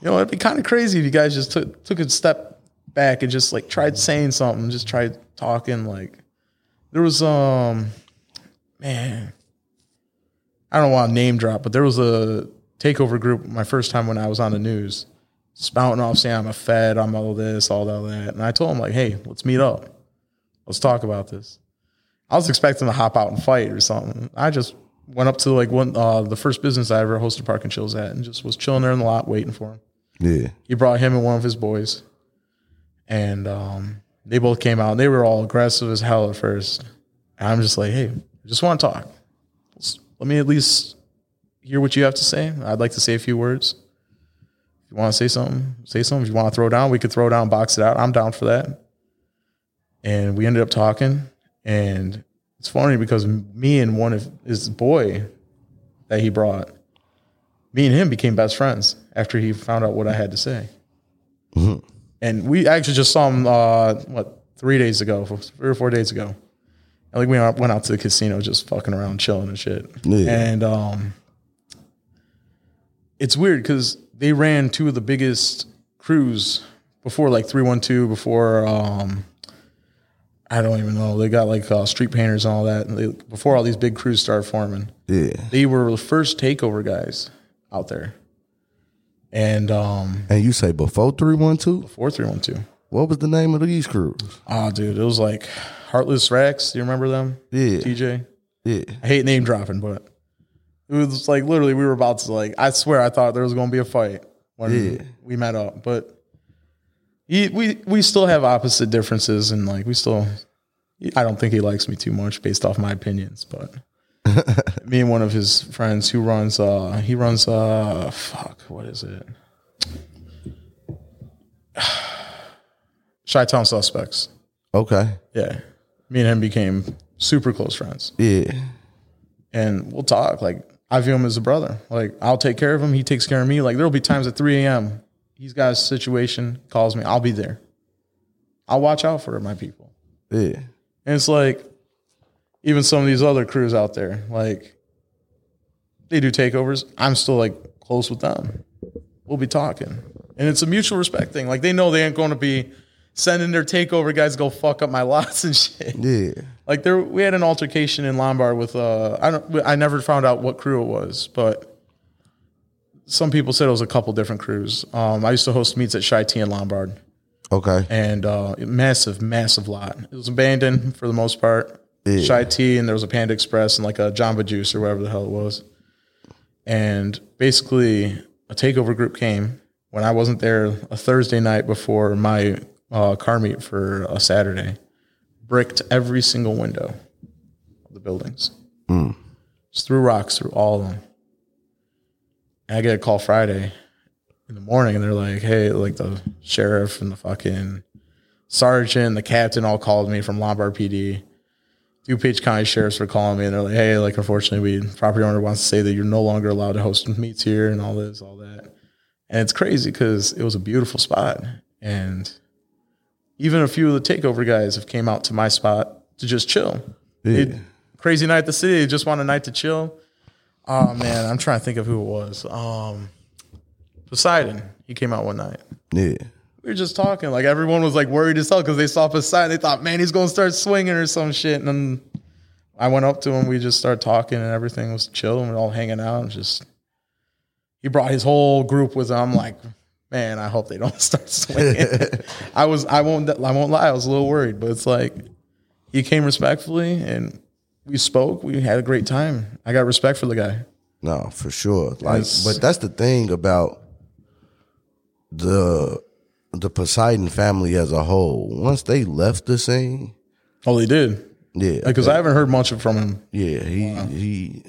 you know, it'd be kind of crazy if you guys just took took a step back and just like tried saying something, just tried talking. Like there was um, man, I don't want to name drop, but there was a takeover group my first time when I was on the news, spouting off saying I'm a Fed, I'm all this, all that, and I told him like, hey, let's meet up, let's talk about this. I was expecting to hop out and fight or something. I just went up to like one uh, the first business I ever hosted park and chills at, and just was chilling there in the lot waiting for him Yeah. he brought him and one of his boys, and um, they both came out. They were all aggressive as hell at first. And I'm just like, hey, I just want to talk. Let's- let me at least hear what you have to say. I'd like to say a few words. You want to say something, say something. If you want to throw down, we could throw down, box it out. I'm down for that. And we ended up talking, and it's funny because me and one of his boy that he brought me and him became best friends after he found out what I had to say. And we actually just saw him, uh, what, three days ago, three or four days ago. And like we went out- went out to the casino, just fucking around, chilling and shit. Yeah. And um, it's weird because they ran two of the biggest crews before, like three one two, before um, I don't even know. They got like uh, street painters and all that. And they, before all these big crews started forming Yeah. they were the first takeover guys out there. And um And you say before three one two? four three one two. What was the name of these crews? Oh dude, it was like Heartless Rex. Do you remember them? Yeah. TJ. Yeah. I hate name dropping, but it was like literally we were about to like I swear I thought there was gonna be a fight when Yeah. we met up. But he, we we still have opposite differences and like we still I don't think he likes me too much based off my opinions, but me and one of his friends who runs uh he runs uh fuck what is it Chi Town Suspects Okay. yeah me and him became super close friends Yeah. and we'll talk like I view him as a brother like I'll take care of him he takes care of me like there'll be times at 3 a.m he's got a situation calls me I'll be there I'll watch out for my people Yeah. and it's like, even some of these other crews out there, like they do takeovers. I'm still like close with them. We'll be talking, and it's a mutual respect thing. Like they know they ain't going to be sending their takeover guys go fuck up my lots and shit. Yeah. Like there, we had an altercation in Lombard with uh, I don't, I never found out what crew it was, but some people said it was a couple different crews. Um, I used to host meets at Shy T in Lombard Okay. and uh, massive, massive lot. It was abandoned for the most part. Yeah. Shy Tea, and there was a Panda Express and like a Jamba Juice or whatever the hell it was. And basically, a takeover group came when I wasn't there a Thursday night before my uh, car meet for a Saturday, bricked every single window of the buildings, just threw rocks through all of them. And I get a call Friday in the morning, and they're like, "Hey, like the sheriff and the fucking sergeant, the captain, all called me from Lombard PD. DuPage County sheriffs were calling me, and they're like, "Hey, like unfortunately, we property owner wants to say that you're no longer allowed to host meets here, and all this, all that." And it's crazy because it was a beautiful spot, and even a few of the takeover guys have came out to my spot to just chill. Yeah. They- crazy night at the city. They just want a night to chill. Oh man, I'm trying to think of who it was. Um, Poseidon. He came out one night. Yeah. we were just talking. Like everyone was like worried as hell because they saw side. They thought, man, he's gonna start swinging or some shit. And then I went up to him. We just started talking, and everything was chill. And we are all hanging out. And just he brought his whole group with him. I'm like, man, I hope they don't start swinging. I was, I won't, I won't lie. I was a little worried, but it's like he came respectfully, and we spoke. We had a great time. I got respect for the guy. No, for sure. Like, but that's the thing about the the Poseidon family as a whole. Once they left the scene, oh, they did. Yeah, because I haven't heard much from him. Yeah, he wow. he.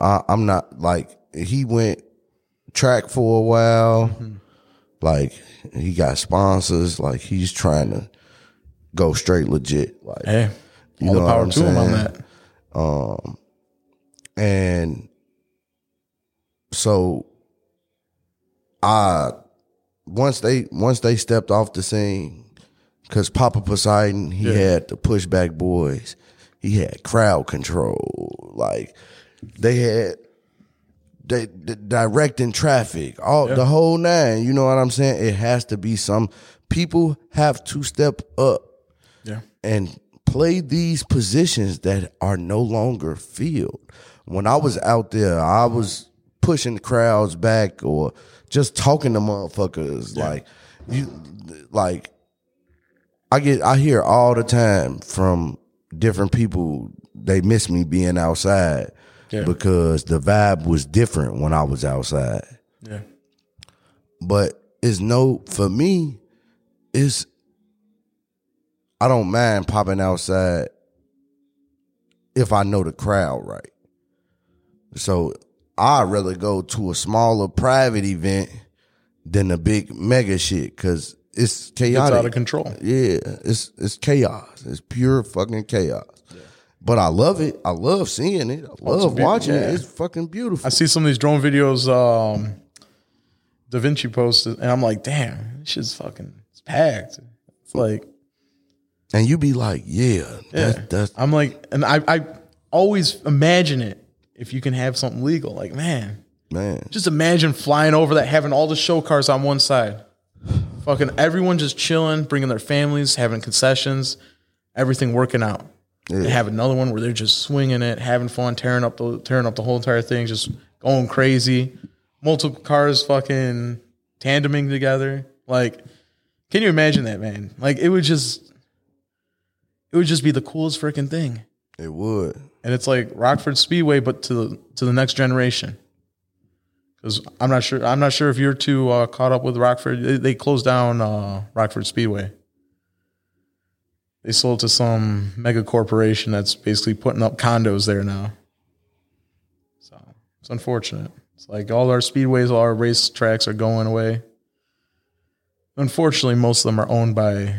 I, I'm not like he went track for a while. Mm-hmm. Like he got sponsors. Like he's trying to go straight legit. Like, hey, you all know the power to him on that. Um, and so I once they once they stepped off the scene, because Papa Poseidon he yeah. had the pushback boys, he had crowd control, like they had they, they directing traffic, all yeah. the whole nine. You know what I'm saying? It has to be some people have to step up, yeah, and play these positions that are no longer filled. When I was out there, I was pushing the crowds back or just talking to motherfuckers yeah. like you like I get I hear all the time from different people they miss me being outside yeah. because the vibe was different when I was outside. Yeah. But it's no for me it's I don't mind popping outside if I know the crowd right. So I'd rather go to a smaller private event than a big mega shit because it's chaotic. It's out of control. Yeah, it's it's chaos. It's pure fucking chaos. But I love it. I love seeing it. I oh, love watching yeah. it. It's fucking beautiful. I see some of these drone videos um Da Vinci posted, and I'm like, damn, this shit's fucking it's packed. It's like And you be like, yeah, yeah. That's, that's I'm like, and I I always imagine it if you can have something legal. Like, man, man, just imagine flying over that, having all the show cars on one side, fucking everyone just chilling, bringing their families, having concessions, everything working out. Yeah. have another one where they're just swinging it, having fun, tearing up the tearing up the whole entire thing, just going crazy. Multiple cars fucking tandeming together. Like, can you imagine that, man? Like, it would just, it would just be the coolest freaking thing. It would and it's like Rockford Speedway, but to the to the next generation. Because I'm not sure, I'm not sure if you're too uh, caught up with Rockford. They, they closed down uh, Rockford Speedway. They sold to some mega corporation that's basically putting up condos there now. So it's unfortunate. It's like all our speedways, all our race tracks are going away. Unfortunately, most of them are owned by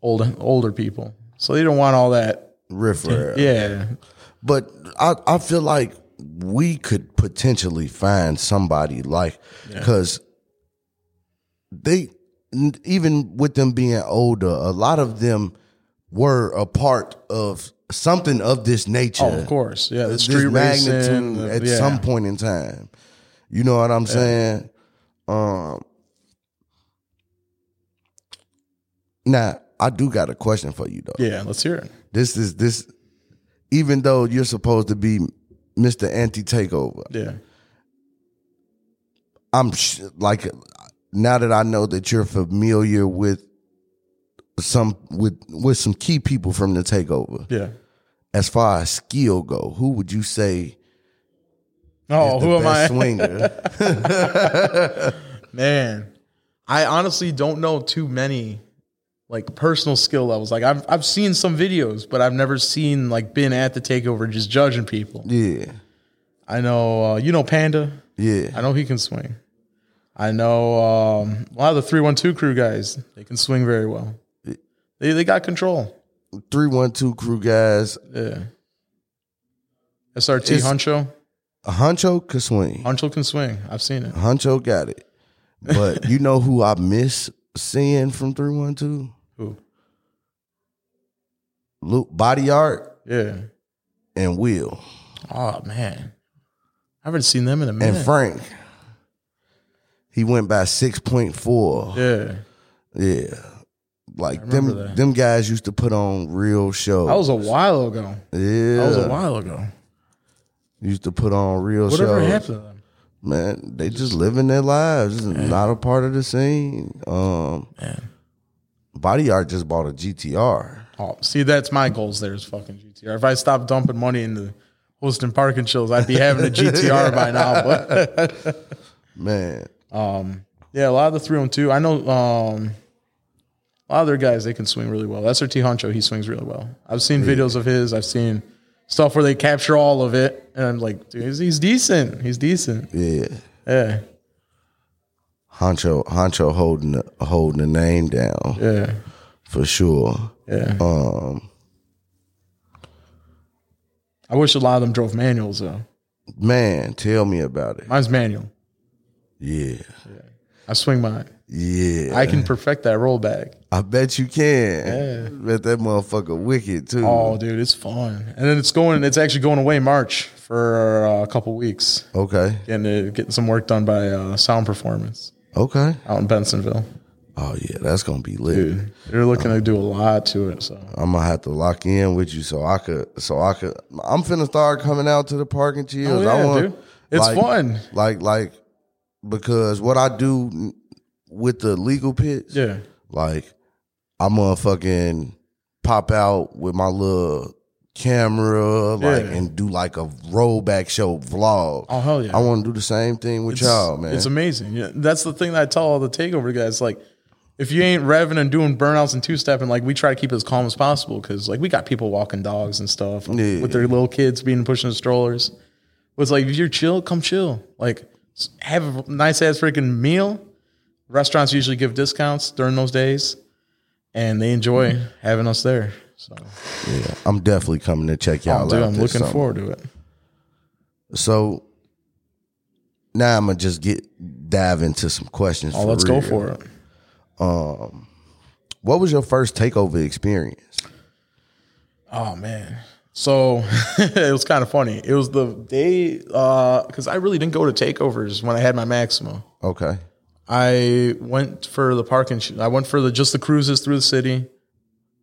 old older people, so they don't want all that riffraff. Yeah, but I, I feel like we could potentially find somebody like because yeah. they even with them being older, a lot of them were a part of something of this nature. Oh, of course, yeah, the street magnitude at yeah. some point in time. You know what I'm yeah. saying? Um, now I do got a question for you though. Yeah, let's hear it. This is this even though you're supposed to be Mr. Anti Takeover. Yeah. I'm sh- like now that I know that you're familiar with some with with some key people from the takeover. Yeah. As far as skill go, who would you say? Oh, who am I? Swinger. Man, I honestly don't know too many like personal skill levels. Like I've I've seen some videos, but I've never seen like been at the takeover just judging people. Yeah. I know uh, you know Panda. Yeah. I know he can swing. I know um, a lot of the three one two crew guys. They can swing very well. They they got control. Three one two crew guys. Yeah. SRT it's, Huncho. A Huncho can swing. Huncho can swing. I've seen it. Huncho got it. But you know who I miss seeing from three one two? Who? Luke Body Art. Yeah. And Will. Oh man. I haven't seen them in a minute. And Frank. He went by six point four. Yeah. Yeah. Like them that. them guys used to put on real shows. That was a while ago. yeah. That was a while ago. used to put on real Whatever shows. happened to them? Man, they just living their lives. Not a part of the scene. Um Man. Body Art just bought a GTR. Oh, see, that's my goals. There's fucking GTR. If I stop dumping money into hosting parking shows, I'd be having a GTR by now. But Man. um, yeah, a lot of the three on two. I know um, a lot of their guys they can swing really well. SRT Honcho, he swings really well. I've seen videos of his. I've seen stuff where they capture all of it, and I'm like, dude, he's, he's decent. He's decent. Yeah. Yeah, Honcho Honcho holding the, holding the name down yeah, for sure. yeah. Um I wish a lot of them drove manuals though. man, tell me about it. Mine's manual. Yeah. I swing mine. Yeah. I can perfect that rollback. I bet you can. Bet that motherfucker wicked too. Oh, dude, it's fun. And then it's going. It's actually going away March for uh, a couple weeks. Okay. Getting uh, getting some work done by uh, Sound Performance Okay. out in Bensenville. Oh yeah, that's gonna be lit. Dude, they're looking to do a lot to it. So I'm gonna have to lock in with you so I could so I could I'm finna start coming out to the parking and chills. Oh, I want dude. It's like- fun. Like like because what I do with the legal pits, Yeah, like I'm gonna fucking pop out with my little camera, like Yeah. and do like a rollback show vlog. Oh hell yeah! I want to do the same thing with It's- y'all, man. It's amazing. Yeah, that's the thing that I tell all the takeover guys. Like, if you ain't revving and doing burnouts and two stepping, like we try to keep it as calm as possible because like we got people walking dogs and stuff Yeah. with their little kids being pushing the strollers. But it's like if you're chill, come chill. Like have a nice ass freaking meal. Restaurants usually give discounts during those days, and they enjoy having us there. So, yeah, I'm definitely coming to check y'all oh, dude, out. I'm looking forward to it. So now I'm gonna just get dive into some questions. Oh, let's go for it. Um, what was your first takeover experience? Oh man. So it was kind of funny. It was the day uh, because I really didn't go to takeovers when I had my Maxima. Okay, I went for the parking. Sh- I went for the just the cruises through the city,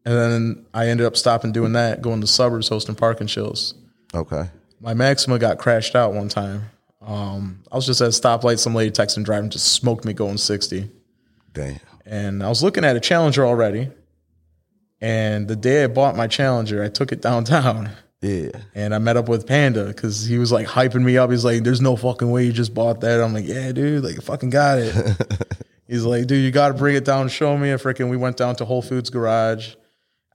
and then I ended up stopping doing that, going to suburbs hosting parking shows. okay, My Maxima got crashed out one time. Um, I was just at a stoplight. Some lady texting driving just smoked me going sixty damn. and I was looking at a Challenger already. And the day I bought my Challenger, I took it downtown Yeah, and I met up with Panda because he was like hyping me up. He's like, "There's no fucking way you just bought that." I'm like, "Yeah, dude, like, I fucking got it." He's like, "Dude, you got to bring it down, show me." A freaking, we went down to Whole Foods garage.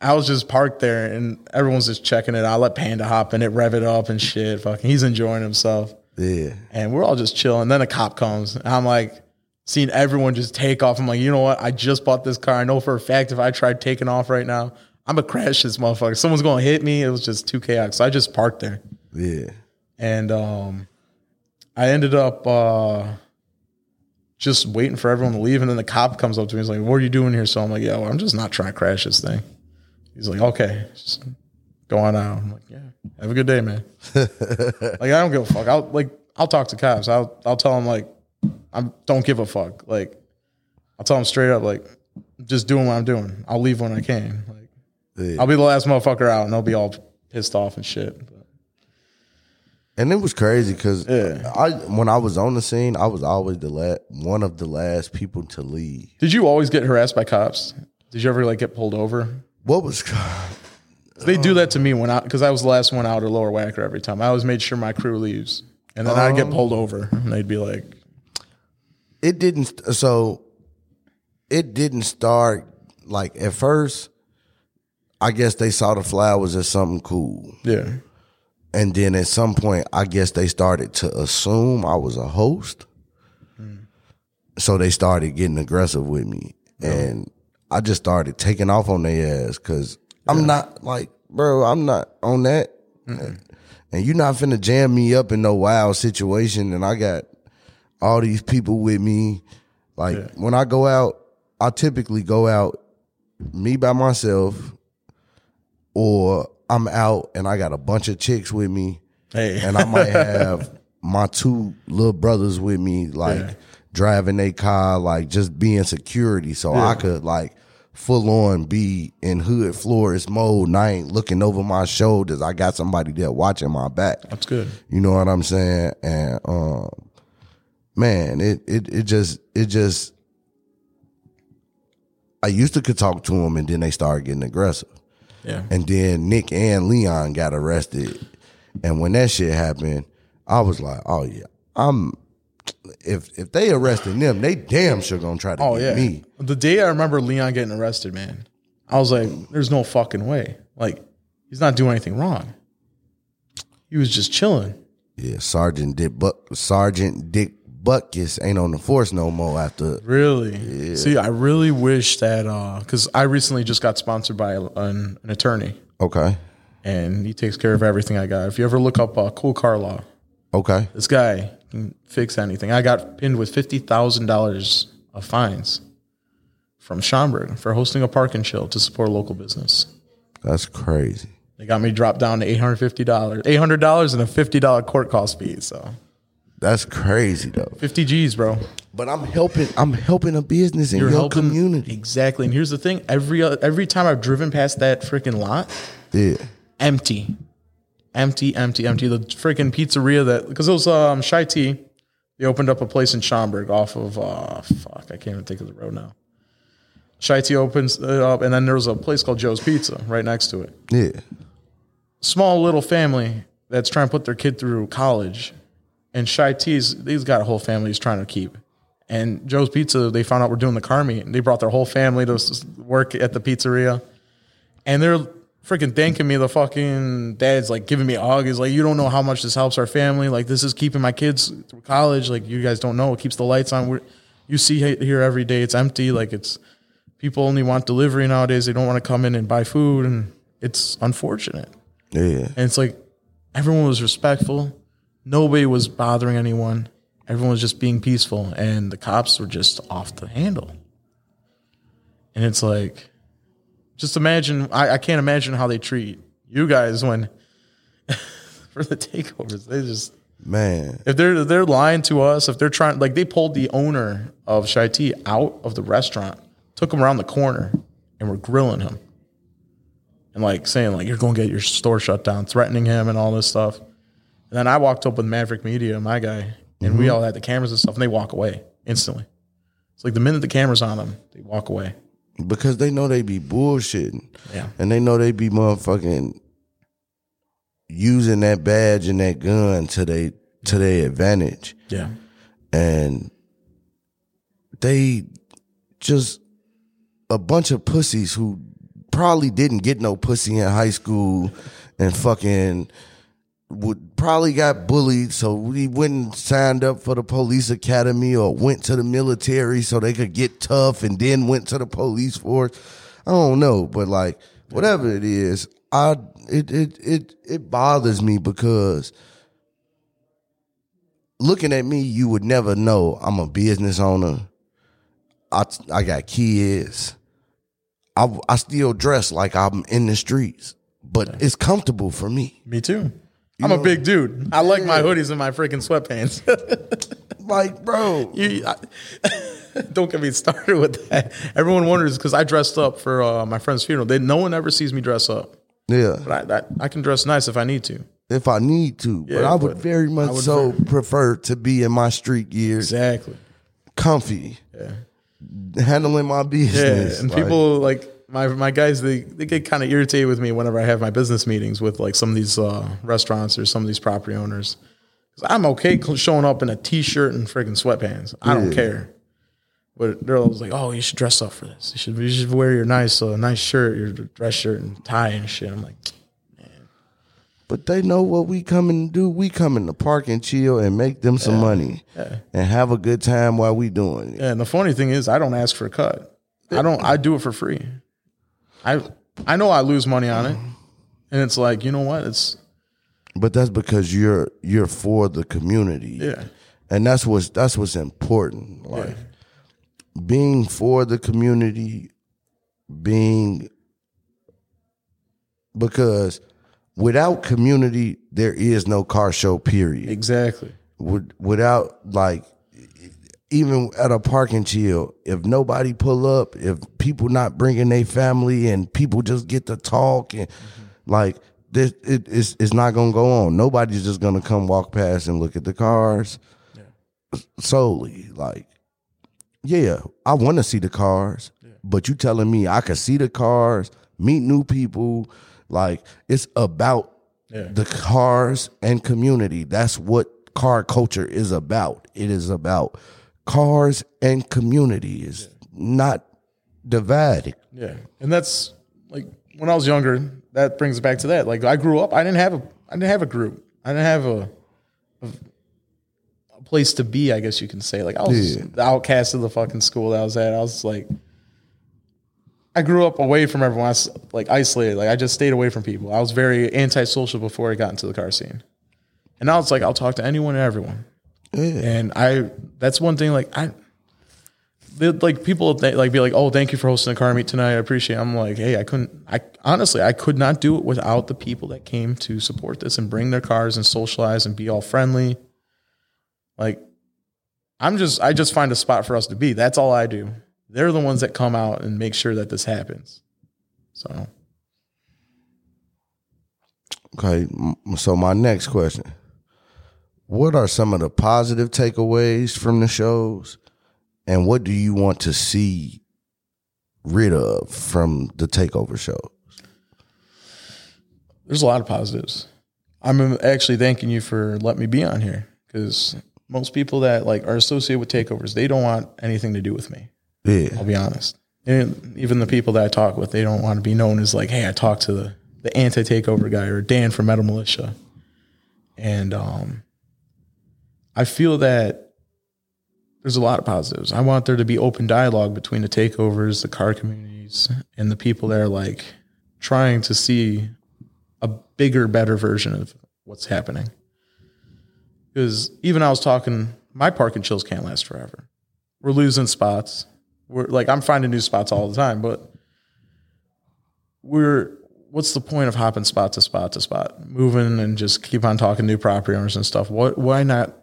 I was just parked there, and everyone's just checking it. I let Panda hop in it, rev it up, and shit. Fucking, he's enjoying himself yeah, and we're all just chilling. Then a cop comes. And I'm like, seeing everyone just take off. I'm like, you know what? I just bought this car. I know for a fact if I tried taking off right now, I'm gonna crash this motherfucker. Someone's gonna hit me. It was just too chaotic. So I just parked there, yeah. and um, I ended up uh, just waiting for everyone to leave. And then the cop comes up to me. He's like, "What are you doing here?" So I'm like, "Yo, I'm just not trying to crash this thing." He's like, "Okay." Just go on out. I'm like, yeah, have a good day, man. like, I don't give a fuck. I'll like, I'll talk to cops. I'll, I'll tell them like, I don't give a fuck. Like, I'll tell them straight up, like, just doing what I'm doing. I'll leave when I can. Like, Yeah. I'll be the last motherfucker out, and they'll be all pissed off and shit. But, And it was crazy because Yeah. I when I was on the scene, I was always the last one of the last people to leave. did you always get harassed by cops? Did you ever like get pulled over? What was They do that to me when I, because I was the last one out of Lower Wacker every time. I always made sure my crew leaves, and then I'd get um, pulled over, and they'd be like, it didn't so it didn't start like at first i guess they saw the flowers as something cool. Yeah, and then at some point i guess they started to assume i was a host. Mm. So they started getting aggressive with me. And i just started taking off on their ass because i'm not like bro i'm not on that. And you're not finna jam me up in no wild situation. And i got all these people with me. Like when I go out, I typically go out me by myself, or I'm out and I got a bunch of chicks with me, hey, and I might have my two little brothers with me, like Yeah. driving a car, like just being security. So I could like full on be in hood florist mode and I ain't looking over my shoulders. I got somebody there watching my back. That's good. You know what I'm saying? And um man, it it it just it just I used to could talk to them and then they started getting aggressive. Yeah. And then Nick and Leon got arrested. And when that shit happened, I was like, oh yeah, I'm if if they arrested them, they damn sure gonna try to Oh get yeah. me. The day I remember Leon getting arrested, man, I was like, "There's no fucking way. Like, he's not doing anything wrong. He was just chilling." Yeah, Sergeant Dick Buck Sergeant Dick Butkus ain't on the force no more after Really? See, I really wish that because I recently just got sponsored by an, an attorney, Okay. and he takes care of everything I got. If you ever look up uh, Cool Car Law, Okay. this guy can fix anything. I got pinned with fifty thousand dollars of fines from Schaumburg for hosting a park and chill to support local business. That's crazy. They got me dropped down to eight hundred fifty dollars, eight hundred dollars, and a fifty dollar court cost fee. So That's crazy though. fifty G's, bro. But I'm helping I'm helping a business in your helping- community. exactly. And here's the thing: every uh, every time I've driven past that freaking lot, Yeah. empty, empty, empty, empty. The freaking pizzeria that because it was um Shy Tea, they opened up a place in Schaumburg off of uh fuck I can't even think of the road now. Shy Tea opens it up, and then there was a place called Joe's Pizza right next to it. Yeah. Small little family that's trying to put their kid through college, and Shy Tea's these got a whole family he's trying to keep. And Joe's Pizza, they found out we're doing the car meet, and they brought their whole family to work at the pizzeria and they're freaking thanking me. The fucking dad's like giving me a hug. He's like, "You don't know how much this helps our family. Like, this is keeping my kids through college. Like, you guys don't know. It keeps the lights on. We're, you see here every day. It's empty. Like, it's people only want delivery nowadays. They don't want to come in and buy food, and it's unfortunate. Yeah. And it's like everyone was respectful. Nobody was bothering anyone. Everyone was just being peaceful, and the cops were just off the handle. And it's like, just imagine. I, I can't imagine how they treat you guys when for the takeovers. They just Man. if they're they're lying to us, if they're trying like they pulled the owner of Shy Tea out of the restaurant, took him around the corner, and were grilling him. And like saying like you're going to get your store shut down, threatening him and all this stuff. And then I walked up with Maverick Media, my guy, and we mm-hmm. all had the cameras and stuff, and they walk away instantly. It's like the minute the camera's on them, they walk away. Because they know they be bullshitting. Yeah. And they know they be motherfucking using that badge and that gun to they to their advantage. Yeah. and they just a bunch of pussies who probably didn't get no pussy in high school and fucking would probably got bullied so we wouldn't signed up for the police academy or went to the military so they could get tough and then went to the police force i don't know but like whatever it is i it it it, it bothers me because looking at me, you would never know I'm a business owner. I I got kids. I I still dress like I'm in the streets, but it's comfortable for me. Me too. I'm a big dude. I like my hoodies and my freaking sweatpants. Like, bro, You, I, don't get me started with that. Everyone wonders because I dressed up for uh, my friend's funeral. They, no one ever sees me dress up, yeah. but I, I, I can dress nice if I need to. If I need to, but I would but very much would so prefer to be in my street gear, Exactly. comfy, Yeah. handling my business. Yeah. And Like, people like my my guys, they they get kind of irritated with me whenever I have my business meetings with like some of these uh, restaurants or some of these property owners. 'Cause I'm okay showing up in a t-shirt and freaking sweatpants. I don't care. But they're always like, "Oh, you should dress up for this. You should you should wear your nice uh, nice shirt, your dress shirt and tie and shit." I'm like, man. But they know what we come and do. We come in the park and chill and make them some money and have a good time while we doing it. Yeah, and the funny thing is, I don't ask for a cut. I don't. I do it for free. I I know I lose money on it, and it's like you know what? It's But that's because you're you're for the community. yeah, And that's what's that's what's important. Like being for the community, being because without community there is no car show period. exactly. With- Without like even at a parking chill, if nobody pull up, if people not bringing their family and people just get to talk and mm-hmm. like this, it, it's it's not gonna go on. Nobody's just gonna come walk past and look at the cars solely. Like, yeah, I want to see the cars, but you telling me I could see the cars, meet new people. Like, it's about Yeah. the cars and community. That's what car culture is about. It is about cars and community. It's not divided. Yeah, and that's like when I was younger. That brings it back to that. Like I grew up, I didn't have a, I didn't have a group. I didn't have a, a, a place to be. I guess you can say. Like I was Yeah. the outcast of the fucking school that I was at. I was like, I grew up away from everyone. I was like isolated. Like I just stayed away from people. I was very antisocial before I got into the car scene, and now it's like I'll talk to anyone and everyone. And I, that's one thing. Like I, like people th- like be like, "Oh, thank you for hosting the car meet tonight. I appreciate." it. I'm like, "Hey, I couldn't. I honestly, I could not do it without the people that came to support this and bring their cars and socialize and be all friendly." Like, I'm just, I just find a spot for us to be. That's all I do. They're the ones that come out and make sure that this happens. So, Okay. So my next question. What are some of the positive takeaways from the shows? And what do you want to see rid of from the takeover show? there's a lot of positives. I'm actually thanking you for letting me be on here because most people that like are associated with takeovers, they don't want anything to do with me. Yeah. I'll be honest. And even the people that I talk with, they don't want to be known as like, hey, I talked to the, the anti takeover guy or Dan from Metal Militia. And um, I feel that there's a lot of positives. I want there to be open dialogue between the takeovers, the car communities, and the people that are like trying to see a bigger, better version of what's happening. Because even I was talking, my parking chills can't last forever. We're losing spots. We're like I'm finding new spots all the time, but we're what's the point of hopping spot to spot to spot, moving and just keep on talking new property owners and stuff? What why not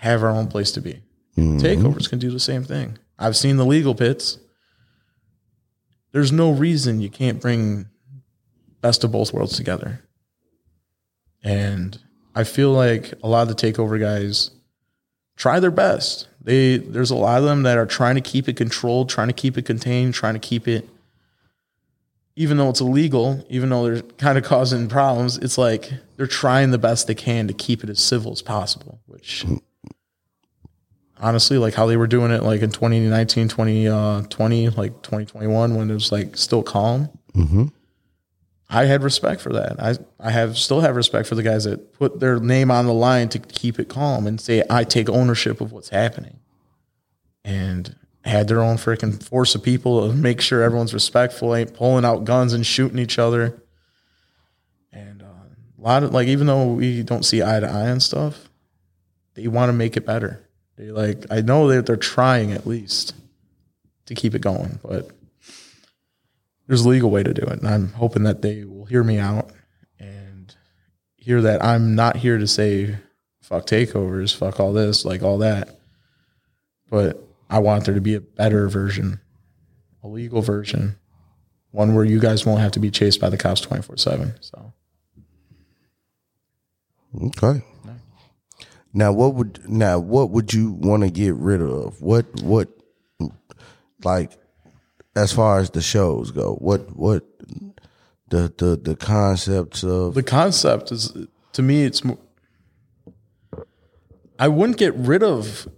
have our own place to be? Mm-hmm. Takeovers can do the same thing. I've seen the legal pits. There's no reason you can't bring best of both worlds together. And I feel like a lot of the takeover guys try their best. They there's a lot of them that are trying to keep it controlled, trying to keep it contained, trying to keep it even though it's illegal, even though they're kind of causing problems, it's like they're trying the best they can to keep it as civil as possible, which mm-hmm. Honestly, like how they were doing it like in 2019, 2020, like 2021 when it was like still calm. I had respect for that. I I have still have respect for the guys that put their name on the line to keep it calm and say I take ownership of what's happening, and had their own freaking force of people to make sure everyone's respectful, ain't pulling out guns and shooting each other. And uh, a lot of like, even though we don't see eye to eye on stuff, they want to make it better. Like, I know that they're trying at least to keep it going, but there's a legal way to do it. And I'm hoping that they will hear me out and hear that I'm not here to say fuck takeovers, fuck all this, like all that. But I want there to be a better version, a legal version, one where you guys won't have to be chased by the cops 24 7. So Okay. Now what would now what would you want to get rid of? What what like as far as the shows go? What what the the the concepts of the concept is, to me, it's mo- I wouldn't get rid of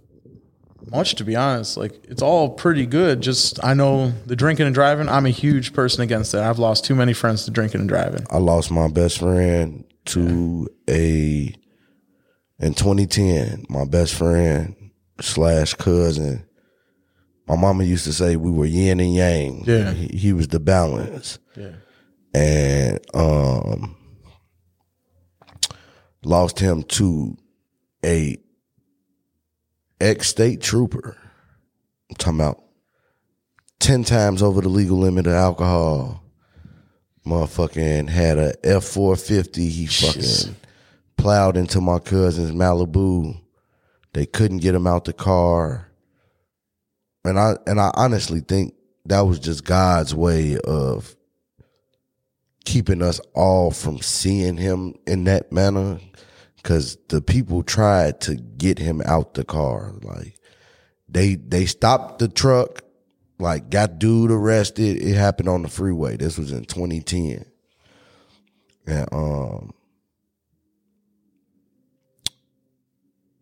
much to be honest. Like it's all pretty good. Just I know the drinking and driving. I'm a huge person against that. I've lost too many friends to drinking and driving. I lost my best friend to a in 2010. My best friend slash cousin. My mama used to say we were yin and yang. Yeah. he, he was the balance. Yeah. and um lost him to a ex state trooper. I'm talking about ten times over the legal limit of alcohol. Motherfucking had a F four fifty. He fucking Jeez. Plowed into my cousin's Malibu. They couldn't get him out the car. and I and I honestly think that was just God's way of keeping us all from seeing him in that manner. Because the people tried to get him out the car. Like they they stopped the truck like got dude arrested. It happened on the freeway. This was in 2010 and um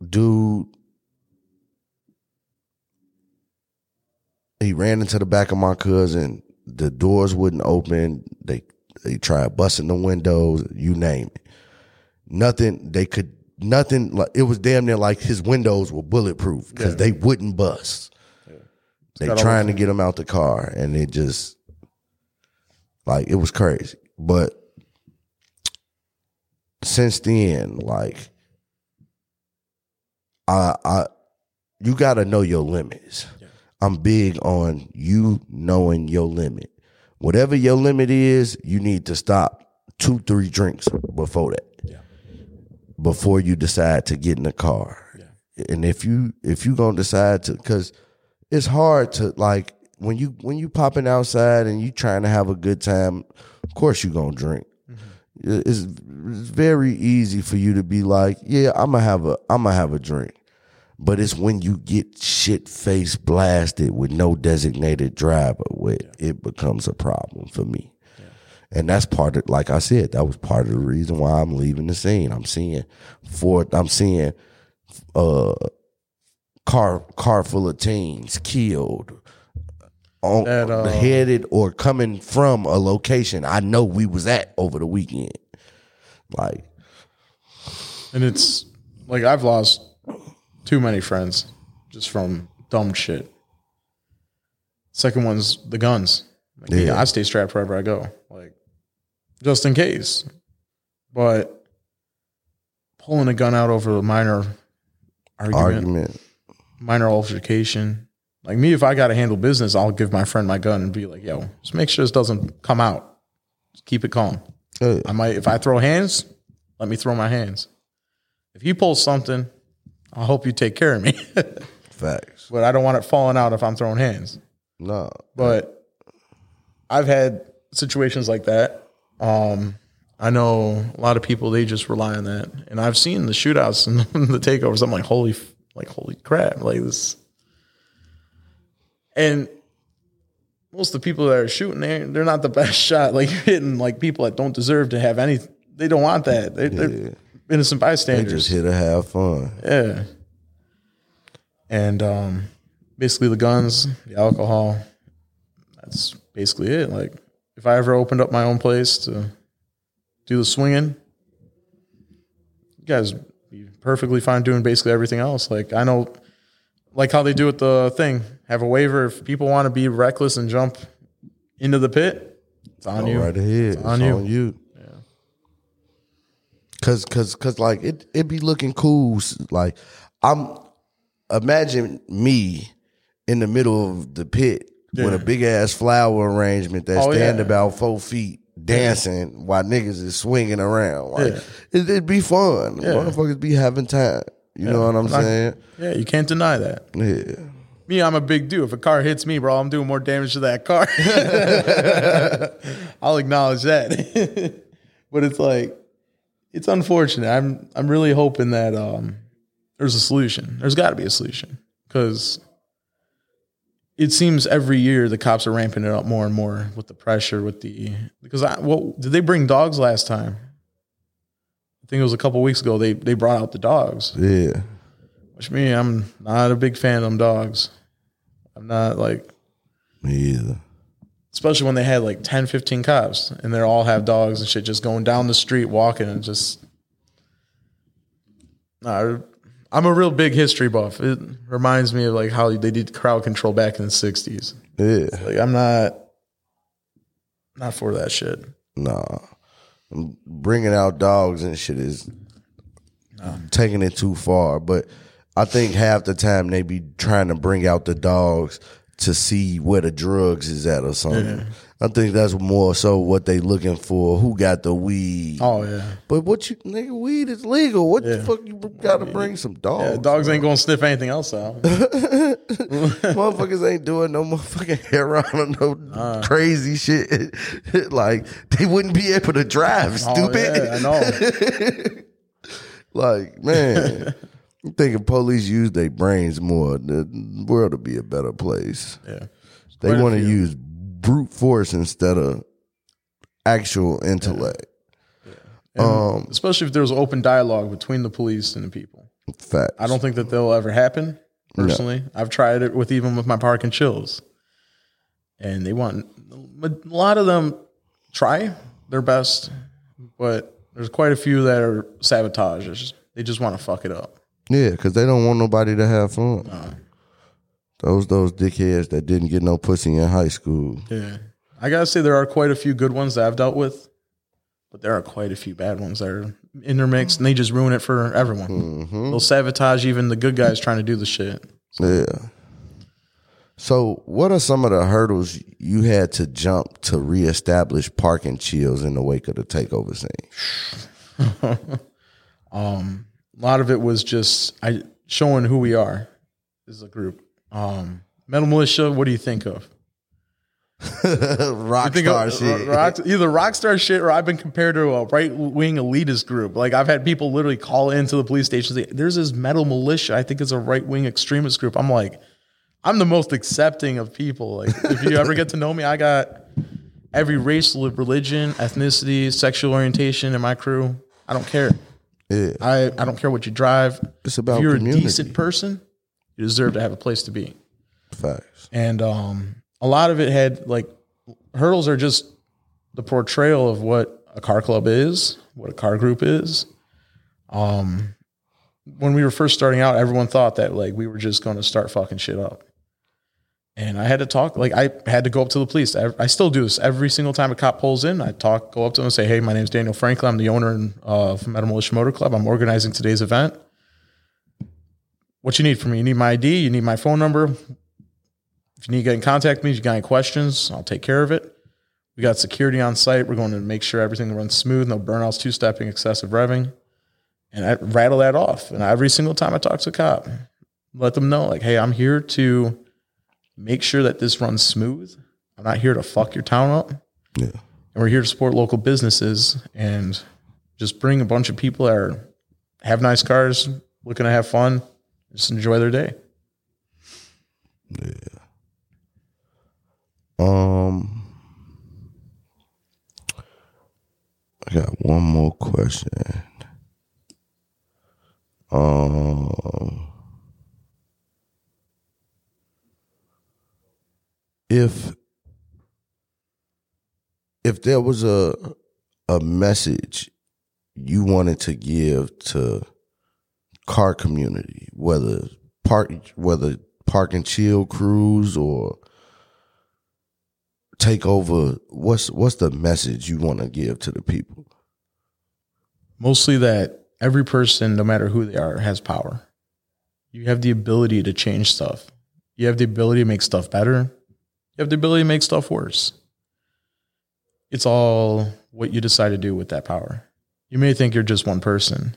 dude he ran into the back of my cousin. The doors wouldn't open. They they tried busting the windows you name it. Nothing they could nothing like it was damn near like his windows were bulletproof because Yeah. they wouldn't bust. They got trying to get him out the car and it just like it was crazy. But since then like i i you got to know your limits. I'm big on you knowing your limit. Whatever your limit is you need to stop two three drinks before that. Yeah. before you decide to get in the car. And if you if you gonna decide to because it's hard to like when you when you popping outside and you trying to have a good time of course you gonna drink. Mm-hmm. It's, it's very easy for you to be like yeah i'm gonna have a i'm gonna have a drink but it's when you get shit face blasted with no designated driver where it becomes a problem for me. And that's part of like i said that was part of the reason why i'm leaving the scene. I'm seeing fourth i'm seeing uh car car full of teens killed on That, uh, headed or coming from a location I know we was at over the weekend. Like And it's like I've lost too many friends just from dumb shit. Second one's the guns. Like, Yeah. I stay strapped wherever I go, like just in case. But pulling a gun out over a minor argument, argument. minor altercation. Like me, if I got to handle business, I'll give my friend my gun and be like, "Yo, just make sure this doesn't come out. Just keep it calm." Uh, I might if I throw hands, let me throw my hands. If he pulls something, I hope you take care of me. facts. but I don't want it falling out if I'm throwing hands. No. But I've had situations like that. Um, I know a lot of people they just rely on that, and I've seen the shootouts and the takeovers. I'm like, holy, like holy crap, like this. And most of the people that are shooting, they they're not the best shot. Like you're hitting like people that don't deserve to have any. They don't want that. They, Yeah. Innocent They bystanders. just here to have fun. Yeah. And um, basically the guns, the alcohol. That's basically it. Like if I ever opened up my own place to do the swinging, you guys be perfectly fine doing basically everything else. Like I know, like how they do with the thing, have a waiver. If people want to be reckless and jump into the pit, it's on Go you. right ahead. It's on on you. you. Cause, cause, cause, like it, it be looking cool. Like I'm, imagine me in the middle of the pit with a big ass flower arrangement that Oh, stand yeah. about four feet, dancing while niggas is swinging around. Like Yeah. it, it'd be fun. Motherfuckers be having time. You know what I'm I- saying? Yeah, you can't deny that. Yeah. Me, I'm a big dude. If a car hits me, bro, I'm doing more damage to that car. I'll acknowledge that. but it's like, it's unfortunate. I'm I'm really hoping that um, there's a solution. There's got to be a solution because it seems every year the cops are ramping it up more and more with the pressure, with the because I what did they bring dogs last time? I think it was a couple weeks ago. They they brought out the dogs. Yeah. Which me, I'm not a big fan of them dogs. I'm not like, Me either. Especially when they had like 10, 15 cops and they all have dogs and shit just going down the street walking and just. Nah, I'm a real big history buff. It reminds me of like how they did crowd control back in the 60s. Yeah. Like, I'm not, not for that shit. Nah. Bringing out dogs and shit is taking it too far. But I think half the time they be trying to bring out the dogs to see where the drugs is at or something. I think that's more so what they looking for. Who got the weed? Oh yeah. But what you nigga, weed is legal. What the fuck you got to bring some dogs? Yeah, dogs ain't gonna sniff anything else out. Motherfuckers ain't doing no motherfucking heroin or no uh. crazy shit. like they wouldn't be able to drive. Oh, Stupid. yeah, I know. Like man, I'm thinking police use their brains more. The world would be a better place. Yeah. They want to use brute force instead of actual intellect. Um, Especially if there's open dialogue between the police and the people. facts. I don't think that they'll ever happen. Personally, I've tried it with even with my park and chills, and they want a lot of them try their best, but there's quite a few that are sabotagers. They just want to fuck it up. Yeah, because they don't want nobody to have fun. Those those dickheads that didn't get no pussy in high school. Yeah, I gotta say there are quite a few good ones that I've dealt with, but there are quite a few bad ones that are intermixed, and they just ruin it for everyone. Mm-hmm. They'll sabotage even the good guys trying to do the shit. Yeah. So, what are some of the hurdles you had to jump to reestablish parking chills in the wake of the takeover scene? Um, A lot of it was just I showing who we are as a group. Um, Metal Militia, what do you think of? Rockstar Think of shit. rock, either rockstar shit or I've been compared to a right wing elitist group. Like I've had people literally call into the police station. and Say, There's this metal militia. I think it's a right wing extremist group. I'm like, I'm the most accepting of people. Like if you ever get to know me, I got every race, religion, ethnicity, sexual orientation in my crew. I don't care. Yeah. I, I don't care what you drive. It's about if you're community. a decent person, you deserve to have a place to be. Facts. And um, a lot of it had like hurdles are just the portrayal of what a car club is, what a car group is. Um, when we were first starting out, everyone thought that like we were just going to start fucking shit up. And I had to talk, like I had to go up to the police. I, still do this every single time a cop pulls in. I talk, go up to them and say, "Hey, my name's Daniel Franklin. I'm the owner uh, of Metal Militia Motor Club. I'm organizing today's event. What you need from me? You need my ID. You need my phone number. If you need to get in contact with me, if you got any questions, I'll take care of it. We got security on site. We're going to make sure everything runs smooth, no burnouts, two stepping, excessive revving. And I rattle that off. And every single time I talk to a cop, let them know, like, hey, I'm here to make sure that this runs smooth. I'm not here to fuck your town up. Yeah. And we're here to support local businesses and just bring a bunch of people that are, have nice cars, looking to have fun, just enjoy their day. Yeah. Um, I got one more question. Um, if if there was a a message you wanted to give to car community, whether park whether park and chill crews or take over what's what's the message you want to give to the people mostly that every person, no matter who they are, has power. You have the ability to change stuff. You have the ability to make stuff better. You have the ability to make stuff worse. It's all what you decide to do with that power. You may think you're just one person,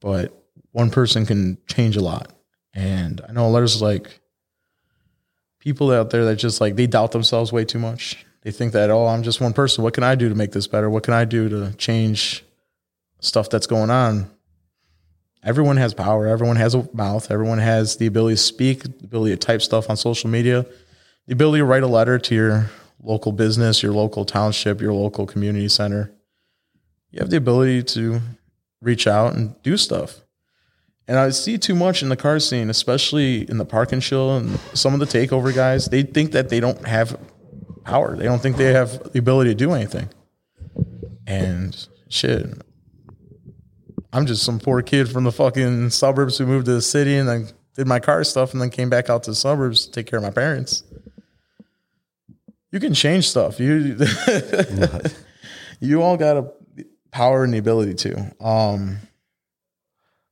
but one person can change a lot. And I know there's like people out there that just like they doubt themselves way too much. They think that, oh, I'm just one person. What can I do to make this better? What can I do to change stuff that's going on. Everyone has power. Everyone has a mouth. Everyone has the ability to speak, the ability to type stuff on social media, the ability to write a letter to your local business, your local township, your local community center. You have the ability to reach out and do stuff. And I see too much in the car scene, especially in the park and chill and some of the takeover guys. They think that they don't have power. They don't think they have the ability to do anything. And shit, I'm just some poor kid from the fucking suburbs who moved to the city and then did my car stuff and then came back out to the suburbs to take care of my parents. You can change stuff. You you all got a power and the ability to. Um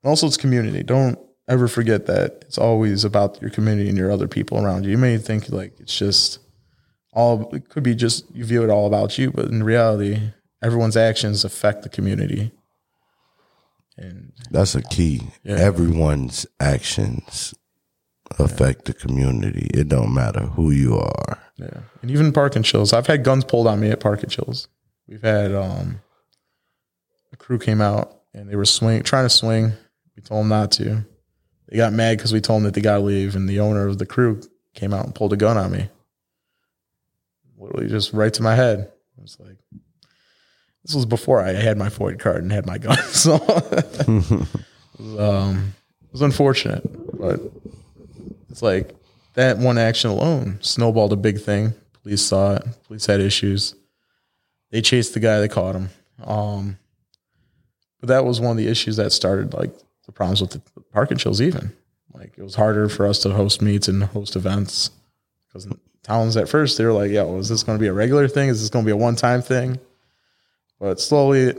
and also it's community. Don't ever forget that it's always about your community and your other people around you. You may think like it's just all it could be just you view it all about you, but in reality, everyone's actions affect the community. And That's a key. Everyone's actions affect the community. It don't matter who you are. Yeah, and even park and chills. I've had guns pulled on me at park and chills. We've had um, a crew came out and they were swing trying to swing. We told them not to. They got mad because we told them that they got to leave, and the owner of the crew came out and pulled a gun on me. Literally, just right to my head. I was like, this was before I had my FOID card and had my gun, so um, it was unfortunate, but it's like that one action alone snowballed a big thing. Police saw it. Police had issues. They chased the guy. They caught him. Um, but that was one of the issues that started like the problems with the park and chills. Even like it was harder for us to host meets and host events because towns at first they were like, "Yo, is this going to be a regular thing? Is this going to be a one time thing?" But slowly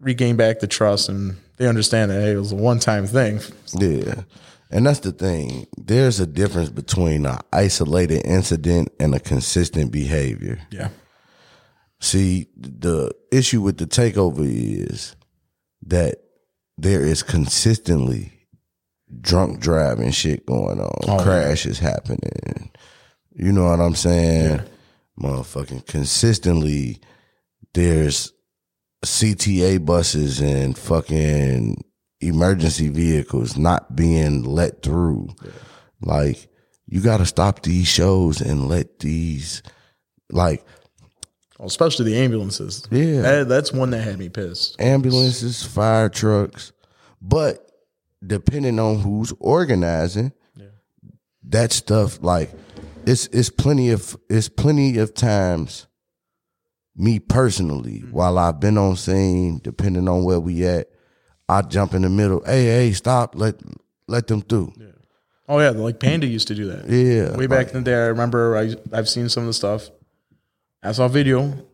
regain back the trust and they understand that hey, it was a one time thing. Yeah. And that's the thing. There's a difference between an isolated incident and a consistent behavior. Yeah. See, the issue with the takeover is that there is consistently drunk driving shit going on, oh, crashes happening. You know what I'm saying? Motherfucking consistently, there's CTA buses and fucking emergency vehicles not being let through. Like, you got to stop these shows and let these, like, Especially the ambulances. Yeah. That, that's one that had me pissed. ambulances, fire trucks, but depending on who's organizing, that stuff like it's it's plenty of it's plenty of times. Me personally, mm-hmm. while I've been on scene, depending on where we at, I jump in the middle. Hey, hey, stop! Let let them through. Oh yeah, like Panda used to do that. Yeah, Way back in the day, I remember I I've seen some of the stuff. I saw a video.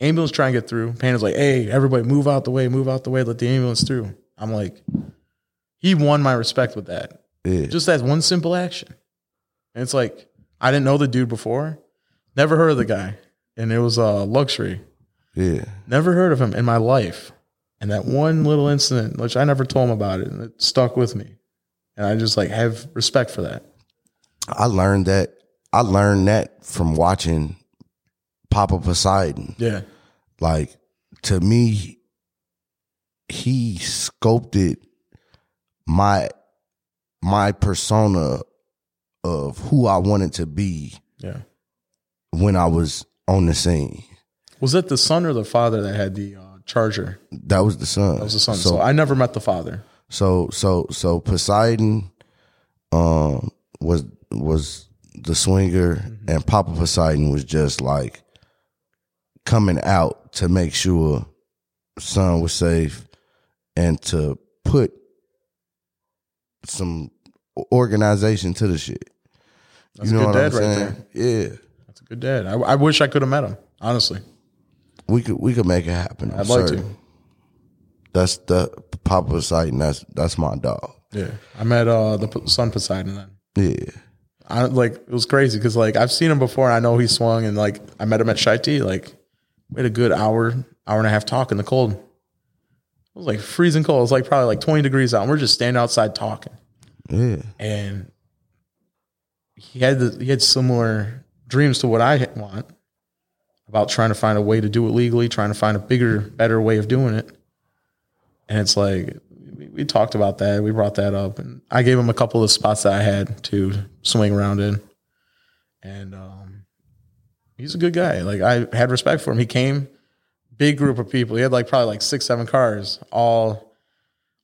Ambulance trying to get through. Panda's like, "Hey, everybody, move out the way, move out the way, let the ambulance through." I'm like, he won my respect with that. Yeah. Just that one simple action. And it's like I didn't know the dude before, never heard of the guy, and it was a uh, luxury. yeah. Never heard of him in my life. And that one little incident, which I never told him about it, and it stuck with me. And I just like have respect for that. I learned that. I learned that from watching Papa Poseidon. Yeah. like to me he sculpted my my persona of who I wanted to be Yeah. when I was on the scene. Was it the son or the father that had the uh, charger? That was the son. That was the son. So So, I never met the father. so so so Poseidon um was was the swinger Mm-hmm. and Papa Poseidon was just like coming out to make sure son was safe and to put some organization to the shit. That's a good dad right saying? Yeah. That's a good dad. I, I wish I could have met him. Honestly, We could we could make it happen. I'd like to. That's the Papa Poseidon. That's that's my dog. Yeah. I met uh, the son Poseidon then. Yeah. I like it was crazy because like I've seen him before. And I know he swung and like I met him at Shy Tea. Like we had a good hour, hour and a half talk in the cold. It was like freezing cold. It was like probably like twenty degrees out. And we're just standing outside talking. Yeah. and he had the, he had similar dreams to what I want about trying to find a way to do it legally, trying to find a bigger, better way of doing it. And it's like we, talked about that. We brought that up, and I gave him a couple of spots that I had to swing around in. And um, he's a good guy. Like I had respect for him. He came, big group of people. He had like probably like six, seven cars, all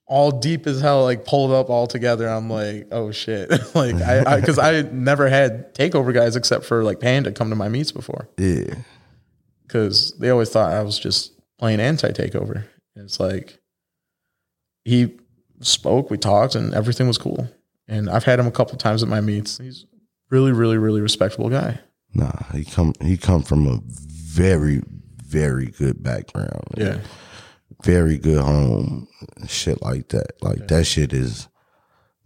all deep as hell, like pulled up all together. I'm like, oh shit. like I, because I, never had takeover guys except for like Panda come to my meets before. Yeah. Cause they always thought I was just playing anti takeover. It's like he spoke, we talked, and everything was cool. And I've had him a couple times at my meets. He's really, really, really respectable guy. Nah, he come he come from a very very good background. Yeah. Very good home, shit like that. Like that shit is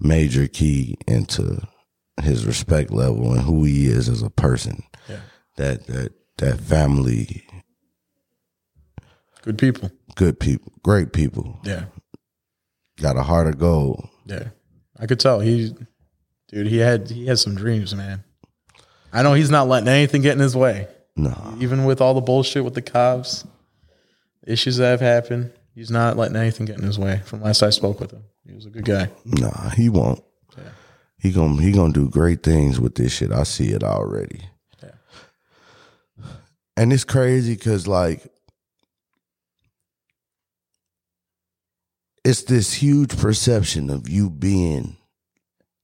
major key into his respect level and who he is as a person. Yeah. That that that family, Good people. good people, great people, Yeah. got a heart of gold. Yeah. I could tell he dude, he had he had some dreams, man. I know he's not letting anything get in his way. Nah, Even with all the bullshit with the cops, issues that have happened, he's not letting anything get in his way. From last I spoke with him. He was a good guy. nah, he won't. Yeah. He gonna he gonna do great things with this shit. I see it already. Yeah. And it's crazy because like it's this huge perception of you being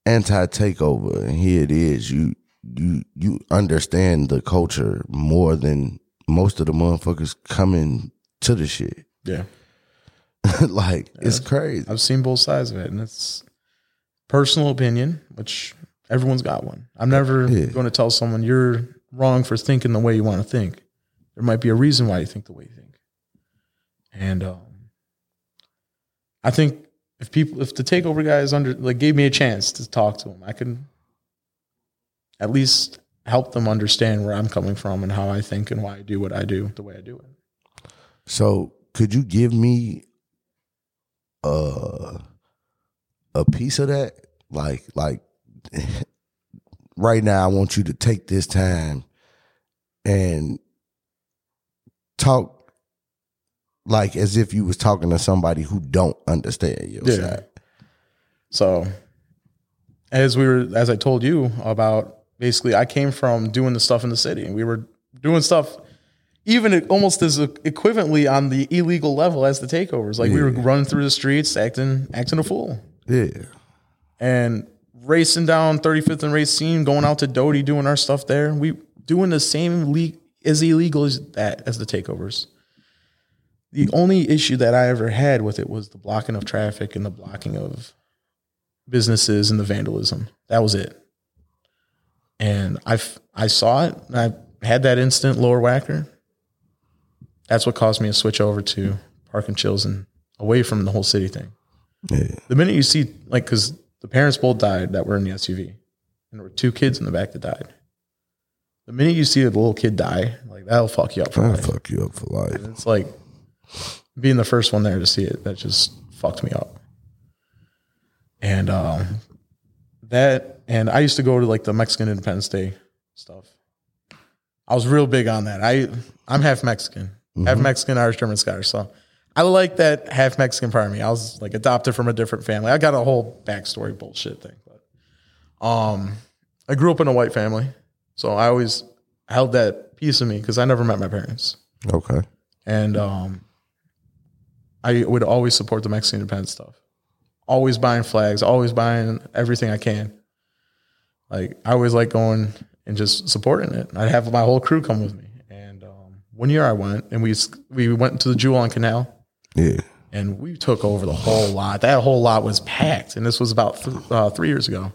anti takeover, and here it is. You you you understand the culture more than most of the motherfuckers coming to the shit. Yeah. like it's crazy. I've seen both sides of it, and it's personal opinion, which everyone's got one. I'm never Yeah. going to tell someone you're wrong for thinking the way you want to think. There might be a reason why you think the way you think, and um, I think if people, if the takeover guys under like gave me a chance to talk to them, I could at least help them understand where I'm coming from and how I think and why I do what I do the way I do it. So could you give me a a piece of that? Like like right now I want you to take this time and talk like as if you was talking to somebody who don't understand your Yeah. side. So, as we were, as I told you about, basically, I came from doing the stuff in the city, and we were doing stuff even almost as equivalently on the illegal level as the takeovers. Like we were running through the streets, acting acting a fool, Yeah. and racing down 35th and Racine, going out to Doty, doing our stuff there. We doing the same le- as illegal as that as the takeovers. The only issue that I ever had with it was the blocking of traffic and the blocking of businesses and the vandalism. That was it. And I I saw it. I had that instant Lower Wacker. That's what caused me to switch over to park and chills and away from the whole city thing Yeah. the minute you see like because the parents both died that were in the SUV, and there were two kids in the back that died. The minute you see a little kid die, like that'll fuck you up for I'll life. fuck you up for life. It's like being the first one there to see it. That just fucked me up. And um, that, and I used to go to like the Mexican Independence Day stuff. I was real big on that. I I'm half Mexican, half Mexican, Irish, German, Scottish. So I like that half Mexican part of me. I was like adopted from a different family. I got a whole backstory bullshit thing. But um, I grew up in a white family, so I always held that piece of me because I never met my parents Okay. and um, I would always support the Mexican independence stuff. Always buying flags, always buying everything I can. Like I always like going and just supporting it. I'd have my whole crew come with me. And um, one year I went and we we went to the Jewel on Canal Yeah. and we took over the whole lot. That whole lot was packed, and this was about th- uh, three years ago.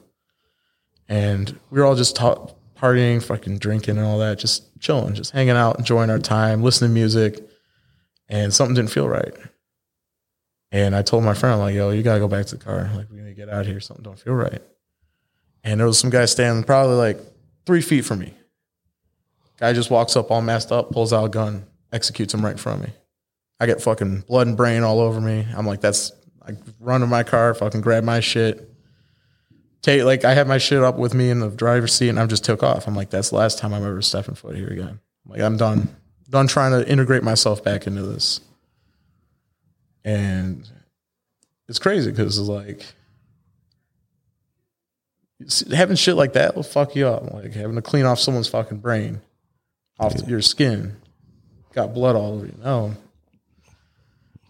And we were all just ta- partying, fucking drinking, and all that, just chilling, just hanging out, enjoying our time, listening to music. And something didn't feel right. And I told my friend, I'm like, yo, you gotta go back to the car. Like, we need to get out of here. Something don't feel right. And there was some guy standing probably like three feet from me. Guy just walks up all messed up, pulls out a gun, executes him right in front of me. I get fucking blood and brain all over me. I'm like, that's I run to my car, fucking grab my shit. Take like I had my shit up with me in the driver's seat and I just took off. I'm like, that's the last time I'm ever stepping foot here again. I'm like, I'm done. Done trying to integrate myself back into this. And it's crazy because it's like having shit like that will fuck you up. Like having to clean off someone's fucking brain off your skin. Got blood all over you. No.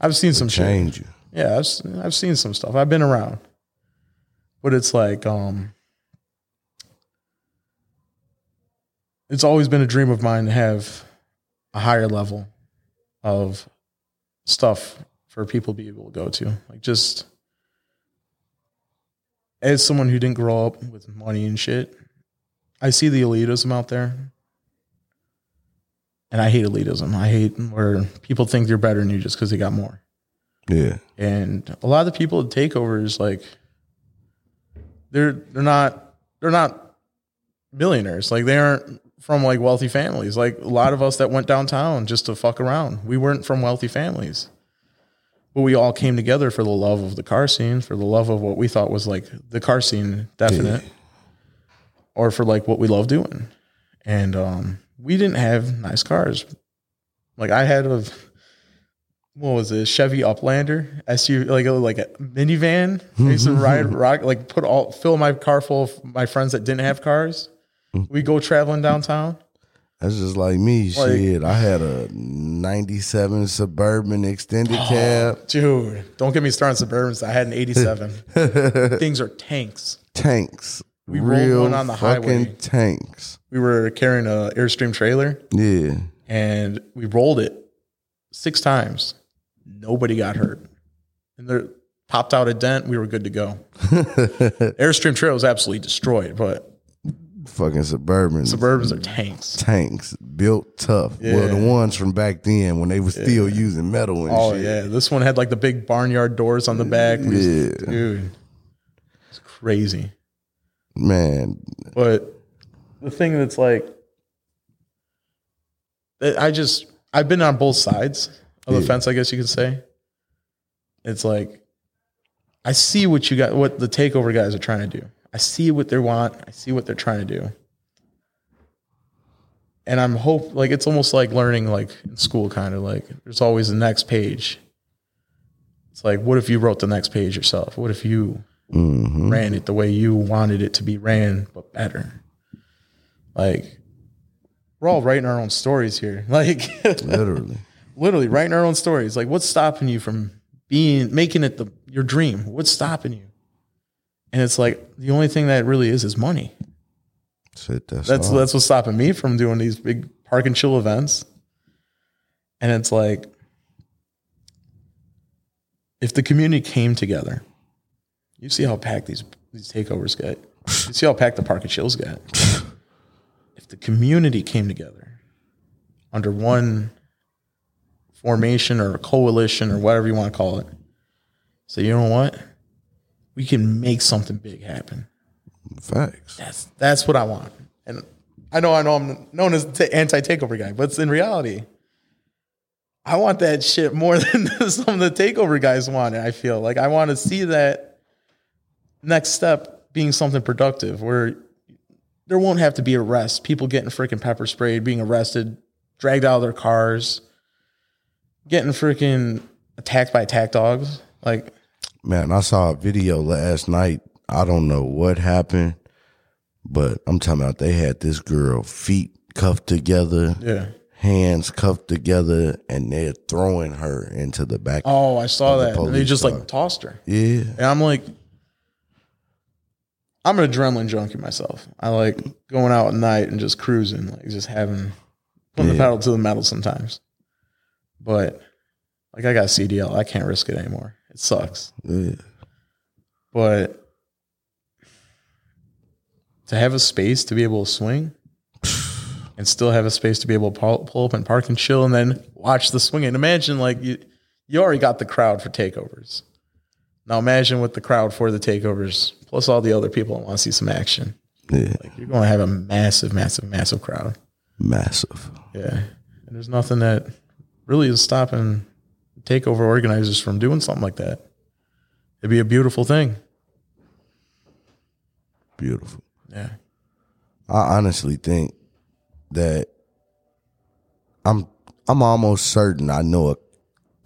I've seen some shit. Change you. Yeah, I've, I've seen some stuff. I've been around. But it's like, um, it's always been a dream of mine to have a higher level of stuff for people to be able to go to. Like, just as someone who didn't grow up with money and shit, I see the elitism out there. And I hate elitism. I hate where people think they're better than you just because they got more. Yeah. And a lot of the people at takeovers, like, they're they're not they're not millionaires. Like they aren't from like wealthy families. Like a lot of us that went downtown just to fuck around. We weren't from wealthy families. But we all came together for the love of the car scene, for the love of what we thought was like the car scene definite. Or for like what we love doing. And um we didn't have nice cars. Like I had a what was it, Chevy Uplander SUV, like a, like a minivan. I used to mm-hmm. ride, rock, like put all fill my car full of my friends that didn't have cars. Mm-hmm. We go traveling downtown. That's just like me. Shit, I had a '97 Suburban extended oh, cab, Dude, don't get me started on Suburbans. I had an 87. Things are tanks. tanks, We rolled one on the fucking highway. tanks. We were carrying a Airstream trailer Yeah, and we rolled it six times. Nobody got hurt. And there popped out a dent. We were good to go. Airstream trailer was absolutely destroyed, but fucking Suburban Suburbans are tanks. tanks built tough. Well, the ones from back then when they were still using metal and Oh shit. yeah, this one had like the big barnyard doors on the back. We Yeah. dude, it's crazy. Man, But the thing that's like, I just I've been on both sides of the Yeah. fence. I guess you could say. It's like I see what you got, what the takeover guys are trying to do. I see what they want. I see what they're trying to do. And I'm hope like it's almost like learning like in school, kind of like there's always the next page. It's like, what if you wrote the next page yourself? What if you hmm ran it the way you wanted it to be ran, but better. Like we're all writing our own stories here. Like literally. literally writing our own stories. Like what's stopping you from being making it the your dream? What's stopping you? And it's like the only thing that really is is money. Shit, that's That's that's what's stopping me from doing these big park and chill events. And it's like if the community came together, you see how packed these these takeovers get. You see how packed the park and chills get. If the community came together under one formation or a coalition or whatever you want to call it, so you know what? We can make something big happen. facts. That's that's what I want. And I know I know I'm known as the anti takeover guy, but it's in reality, I want that shit more than some of the takeover guys want. it, I feel like I want to see that next step being something productive where there won't have to be arrests, people getting freaking pepper sprayed, being arrested, dragged out of their cars, getting freaking attacked by attack dogs. Like Man, I saw a video last night. I don't know what happened, but I'm talking about they had this girl feet cuffed together, yeah. hands cuffed together, and they're throwing her into the back. Oh, I saw the that. And they just car. like tossed her. Yeah, And I'm like, I'm an adrenaline junkie myself. I like going out at night and just cruising, like just having putting the pedal to the metal sometimes. But like I got CDL, I can't risk it anymore. It sucks. yeah. But to have a space to be able to swing and still have a space to be able to pull, pull up and park and chill and then watch the swing. And imagine like you, you already got the crowd for takeovers. Now imagine with the crowd for the takeovers, plus all the other people that want to see some action. yeah. Like you're going to have a massive, massive, massive crowd. Massive. Yeah. And there's nothing that really is stopping takeover organizers from doing something like that. It'd be a beautiful thing. Beautiful. Yeah. I honestly think that I'm I'm almost certain I know a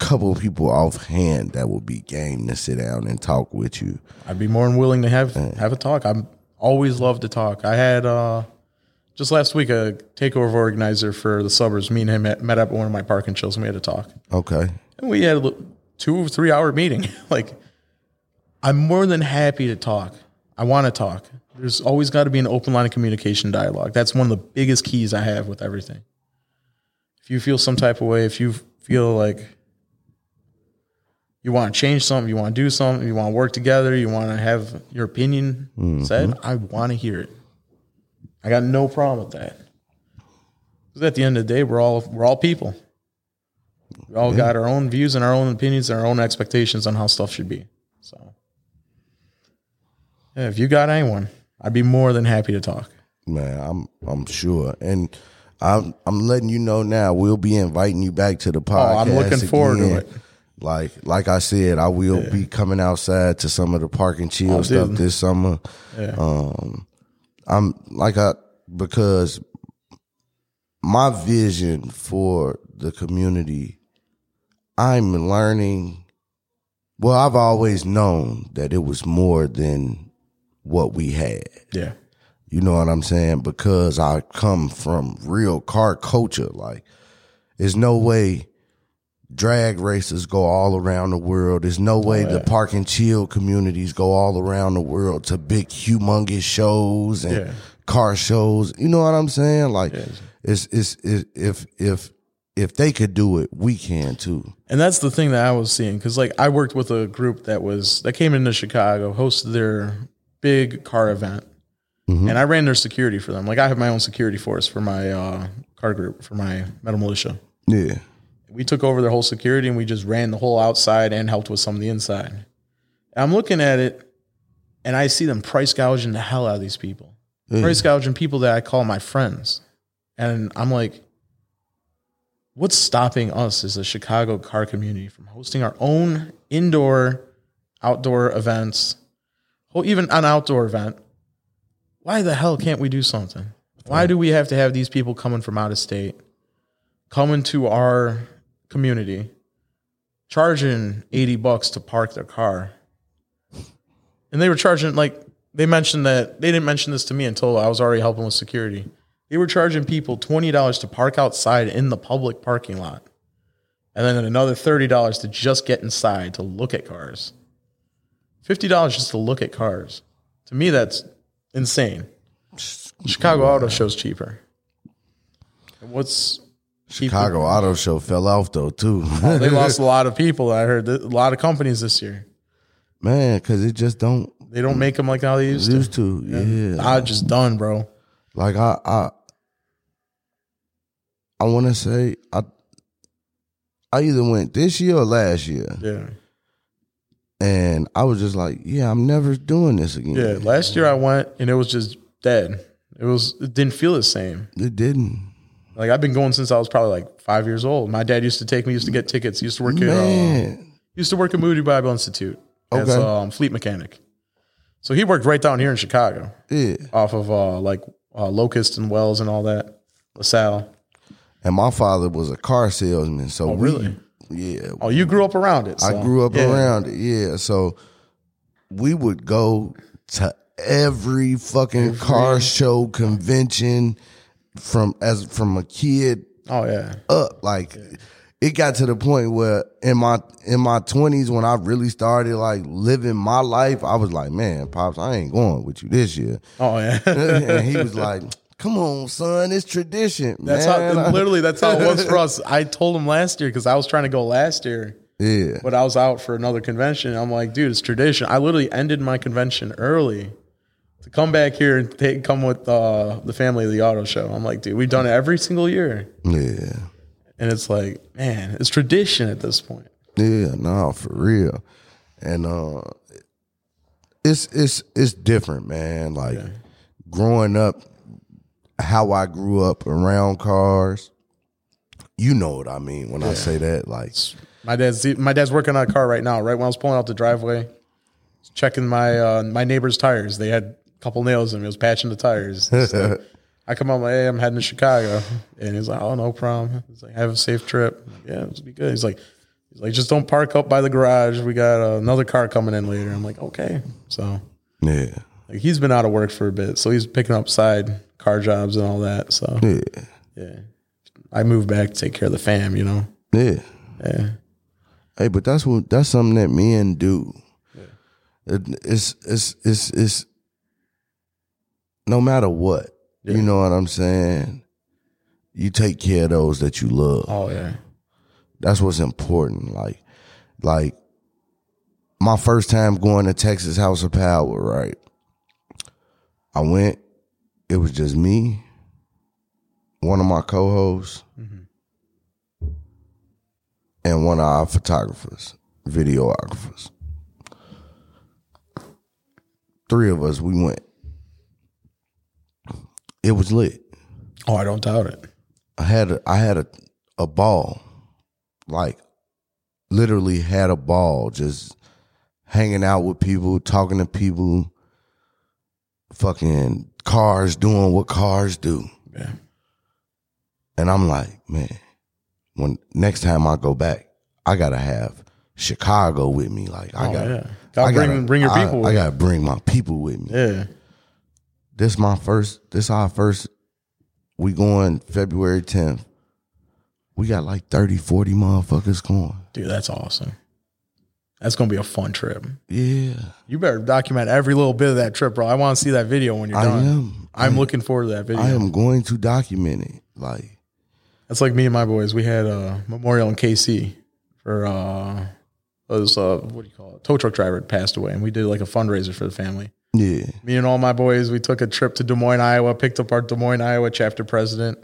couple of people offhand that will be game to sit down and talk with you. I'd be more than willing to have have a talk. I'm always love to talk. I had uh just last week a takeover organizer for the suburbs. Me and him met, met up at one of my parking chills and we had to talk. Okay. And we had a two three hour meeting. like I'm more than happy to talk. I want to talk. There's always got to be an open line of communication dialogue. That's one of the biggest keys I have with everything. If you feel some type of way, if you feel like you want to change something, you want to do something, you want to work together, you want to have your opinion mm-hmm. said, I want to hear it. I got no problem with that. Because at the end of the day, we're all we're all people. We all got our own views and our own opinions and our own expectations on how stuff should be. So Yeah, if you got anyone, I'd be more than happy to talk. Man, I'm I'm sure, and I'm I'm letting you know now. We'll be inviting you back to the podcast. Oh, I'm looking forward to it. Like like I said, I will be coming outside to some of the park and chill Oh, stuff this summer. Yeah. Um, I'm like I because my vision for the community, I'm learning. Well, I've always known that it was more than what we had. yeah. You know what I'm saying? Because I come from real car culture. Like, there's no way drag races go all around the world. There's no way the park and chill communities go all around the world to big, humongous shows and Yeah. car shows. You know what I'm saying? Like, it's, it's, it, if, if, if they could do it, we can too. And that's the thing that I was seeing because like I worked with a group that was that came into Chicago, hosted their big car event, and I ran their security for them. Like I have my own security force for my uh, car group for my metal militia. Yeah. We took over their whole security and we just ran the whole outside and helped with some of the inside. And I'm looking at it, and I see them price gouging the hell out of these people, price gouging people that I call my friends, and I'm like, what's stopping us as a Chicago car community from hosting our own indoor, outdoor events, or even an outdoor event? Why the hell can't we do something? Why do we have to have these people coming from out of state, coming to our community, charging 80 bucks to park their car? And they were charging, like, they mentioned that they didn't mention this to me until I was already helping with security. They were charging people $20 to park outside in the public parking lot. And then another $30 to just get inside to look at cars. $50 just to look at cars. To me, that's insane. Chicago Auto Show's cheaper. What's? Chicago Auto Show fell off though too. Oh, they lost a lot of people. I heard a lot of companies this year. Man, cause it just don't They don't make them like how they used to. used to. Yeah. I just done, bro. Like I I I wanna say I I either went this year or last year. Yeah. And I was just like, yeah, I'm never doing this again. Yeah. Last year I went and it was just dead. It was it didn't feel the same. It didn't. Like I've been going since I was probably like five years old. My dad used to take me, used to get tickets, used to work at uh, used to work at Moody Bible Institute okay. as um, fleet mechanic. So he worked right down here in Chicago, Yeah. off of uh, like uh, Locust and Wells and all that. LaSalle. And my father was a car salesman. So we- Oh, really? yeah. Oh, you grew up around it. I grew up yeah. around it. Yeah. So we would go to every fucking car show convention from as from a kid Oh yeah, up. Like it got to the point where in my in my twenties when I really started like living my life, I was like, man, pops, I ain't going with you this year. oh yeah. and he was like, come on, son, it's tradition. That's man. how literally that's how it was for us. I told him last year because I was trying to go last year, yeah. but I was out for another convention. I'm like, dude, it's tradition. I literally ended my convention early to come back here and take, come with uh, the family of the auto show. I'm like, dude, we've done it every single year, Yeah. and it's like, man, it's tradition at this point. Yeah, no, for real. And uh it's it's it's different, man. Like growing up how I grew up around cars. You know what I mean when I say that. Like My dad's my dad's working on a car right now. Right when I was pulling out the driveway, checking my uh, my neighbor's tires. They had couple nails in them. He was patching the tires. I come out like, hey, I'm heading to Chicago, and he's like, oh, no problem. He's like, have a safe trip. Like, yeah, it'll be good. He's like, he's like, just don't park up by the garage. We got uh, another car coming in later. I'm like, okay. So yeah. like he's been out of work for a bit, so he's picking up side car jobs and all that. So Yeah. yeah, I moved back to take care of the fam. You know. Yeah. Yeah. Hey, but that's what that's something that men do. It, it's it's it's it's no matter what. You know what I'm saying? You take care of those that you love. Oh yeah. That's what's important. Like, like my first time going to Texas House of Power, right? I went, it was just me, one of my co-hosts, mm-hmm. and one of our photographers, videographers. three of us, we went. It was lit. Oh, I don't doubt it. I had a, I had a a ball, like literally had a ball, just hanging out with people, talking to people, fucking cars doing what cars do, Yeah. and I'm like, man, when next time I go back, I gotta have Chicago with me. Like I Oh, got, yeah. Gotta I bring- gotta- bring your people I, with gotta bring my people with me. Yeah. This my first. This our first. We going February 10th. We got like 30, 40 motherfuckers going. Dude, that's awesome. That's gonna be a fun trip. Yeah, You better document every little bit of that trip, bro. I want to see that video when you're done. I done. am. I'm looking forward to that video. I am going to document it. Like, That's like me and my boys. We had a memorial in KC for uh was uh what do you call it? Tow truck driver passed away and we did like a fundraiser for the family. Yeah, Me and all my boys, we took a trip to Des Moines, Iowa, picked up our Des Moines, Iowa chapter president,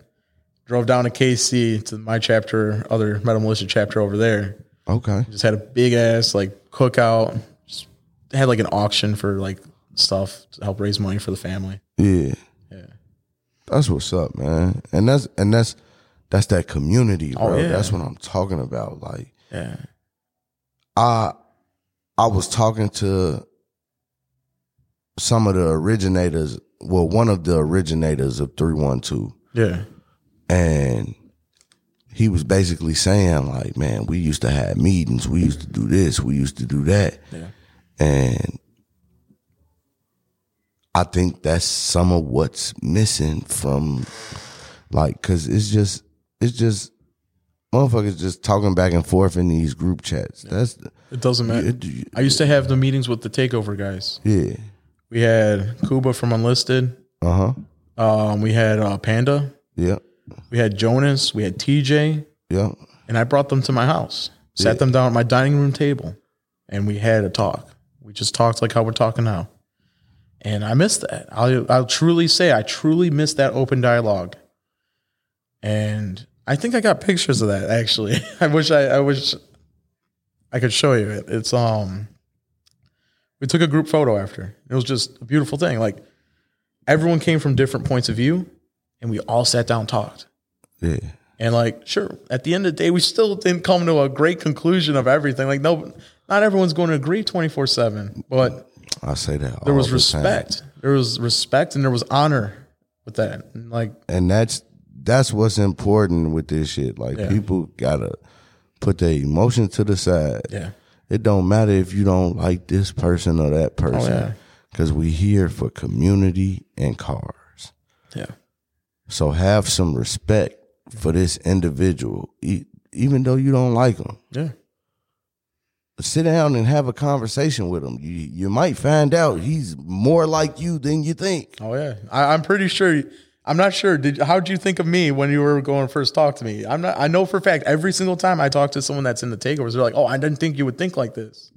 drove down to KC to my chapter, other Metal Militia chapter over there. okay, Just had a big ass like cookout. Just had like an auction for like stuff to help raise money for the family. yeah. Yeah. That's what's up, man. And that's and that's that's that community, oh, bro. Oh, yeah. That's what I'm talking about. Like, Yeah. I I was talking to some of the originators. Well, one of the originators of three one two. Yeah. and he was basically saying like man we used to have meetings we used to do this we used to do that Yeah. and i think that's some of what's missing from like because it's just it's just motherfuckers just talking back and forth in these group chats that's It doesn't matter. it- I used to have the meetings with the takeover guys. yeah We had Kuba from Unlisted. uh-huh Um, we had uh, Panda. yeah We had Jonas. We had TJ. yeah And I brought them to my house, sat them down at my dining room table, and we had a talk. We just talked like how we're talking now. And I missed that. I'll, I'll truly say I truly missed that open dialogue. And I think I got pictures of that actually. I wish I, I wish I could show you it. It's um we took a group photo after. It was just a beautiful thing. Like everyone came from different points of view and we all sat down and talked. yeah And like, sure, at the end of the day, we still didn't come to a great conclusion of everything. Like, no, not everyone's going to agree 24 7, but i say that there was the time. respect. There was respect and there was honor with that. And like, and that's that's what's important with this shit. Like Yeah. people gotta put their emotions to the side. yeah, It don't matter if you don't like this person or that Oh, yeah. person, because we here for community and cars. yeah, So have some respect for this individual, e- even though you don't like them. yeah. Sit down and have a conversation with him. You you might find out he's more like you than you think. Oh, yeah. I, I'm pretty sure. I'm not sure. Did how did you think of me when you were going to first talk to me? I'm not. I know for a fact every single time I talk to someone that's in the takeovers, they're like, "Oh, I didn't think you would think like this."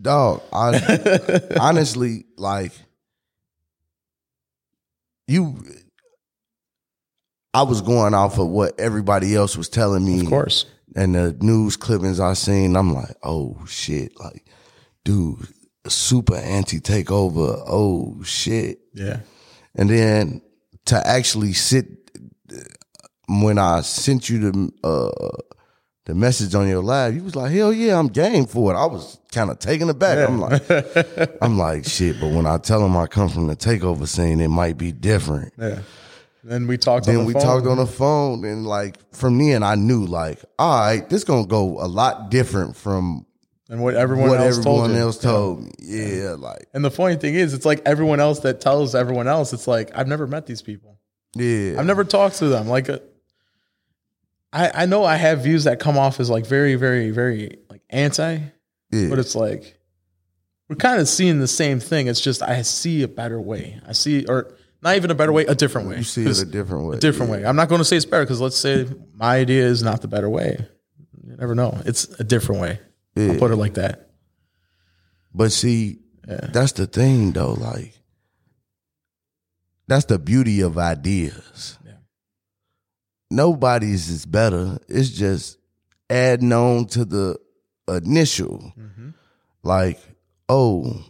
Dog, I honestly like you. I was going off of what everybody else was telling me, Of course. and the news clippings I seen. I'm like, oh shit, like, dude, super anti takeover. Oh shit, Yeah. and then to actually sit when I sent you the uh the message on your live, you was like, hell yeah, I'm game for it. I was kind of taken aback. I'm like, I'm like, shit. But when I tell them I come from the takeover scene, it might be different. Yeah. Then we talked. on Then the we phone. talked on the phone, and like from then I knew like, all right, this gonna go a lot different from and what everyone what else told everyone you. else told me. Yeah, like And the funny thing is, it's like everyone else that tells everyone else, it's like I've never met these people. yeah, I've never talked to them. Like, uh, I I know I have views that come off as like very very very like anti, yeah. but it's like we're kind of seeing the same thing. It's just I see a better way. I see, or not even a better way, a different way. you see it a different way. a different way. I'm not going to say it's better because let's say my idea is not the better way. You never know. It's a different way. I'll put it like that. But see, Yeah. that's the thing though. Like, that's the beauty of ideas. Yeah. Nobody's is better. It's just adding on to the initial. Mm-hmm. Like, oh,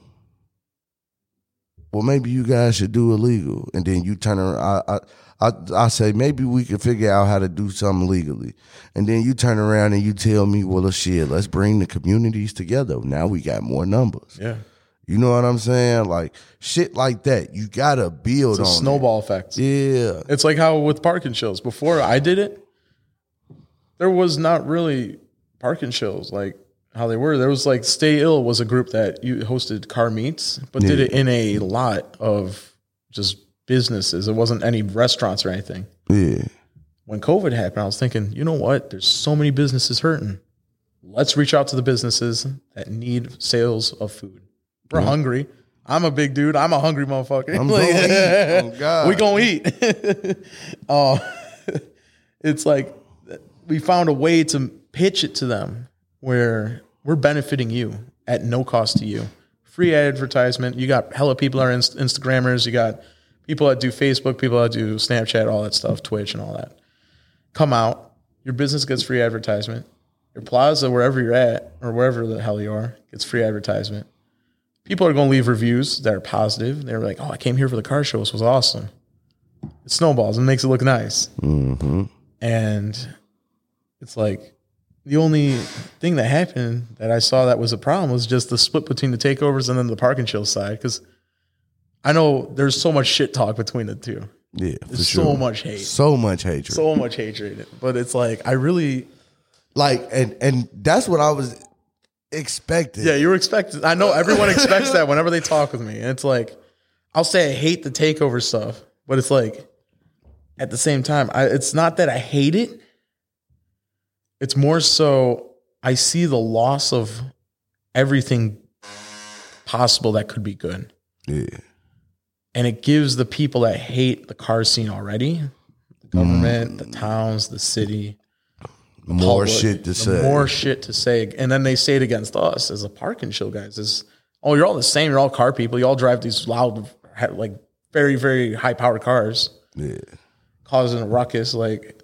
well, maybe you guys should do illegal, and then you turn around. I, I, I, I say maybe we could figure out how to do something legally, and then you turn around and you tell me, well, shit, let's bring the communities together. Now we got more numbers. Yeah. You know what I'm saying? Like shit like that. You gotta build It's a on it. snowball effect. Yeah, It's like how with parking shows. Before I did it, there was not really parking shows like how they were. There was like Stay Ill was a group that you hosted car meets, but did it in a lot of just businesses. It wasn't any restaurants or anything. yeah, When COVID happened, I was thinking, you know what? There's so many businesses hurting. Let's reach out to the businesses that need sales of food. We're hungry. I'm a big dude. I'm a hungry motherfucker. I'm Like- gonna eat. Oh, God. we gonna eat. uh, it's like we found a way to pitch it to them where we're benefiting you at no cost to you. Free advertisement. You got hella people are inst- Instagrammers. You got people that do Facebook, people that do Snapchat, all that stuff, Twitch, and all that. Come out. Your business gets free advertisement. Your plaza, wherever you're at, or wherever the hell you are, gets free advertisement people are going to leave reviews that are positive. They're like, "Oh, I came here for the car show. This was awesome." It snowballs and makes it look nice. Mm-hmm. And it's like the only thing that happened that I saw that was a problem was just the split between the takeovers and then the park and chill side. Because I know there's so much shit talk between the two. yeah. For There's sure. so much hate, so much hatred. so much hatred. But it's like I really, like, and and that's what I was expecting. yeah, you were expecting. I know everyone expects that whenever they talk with me, and it's like I'll say I hate the takeover stuff, but it's like at the same time, I, it's not that I hate it. It's more so I see the loss of everything possible that could be good. yeah, And it gives the people that hate the car scene already, the mm. government, the towns, the city, more public, shit to the say. More shit to say. And then they say it against us as a park and chill guys. Is oh, you're all the same. You're all car people. You all drive these loud, like very, very high powered cars, yeah, causing a ruckus. Like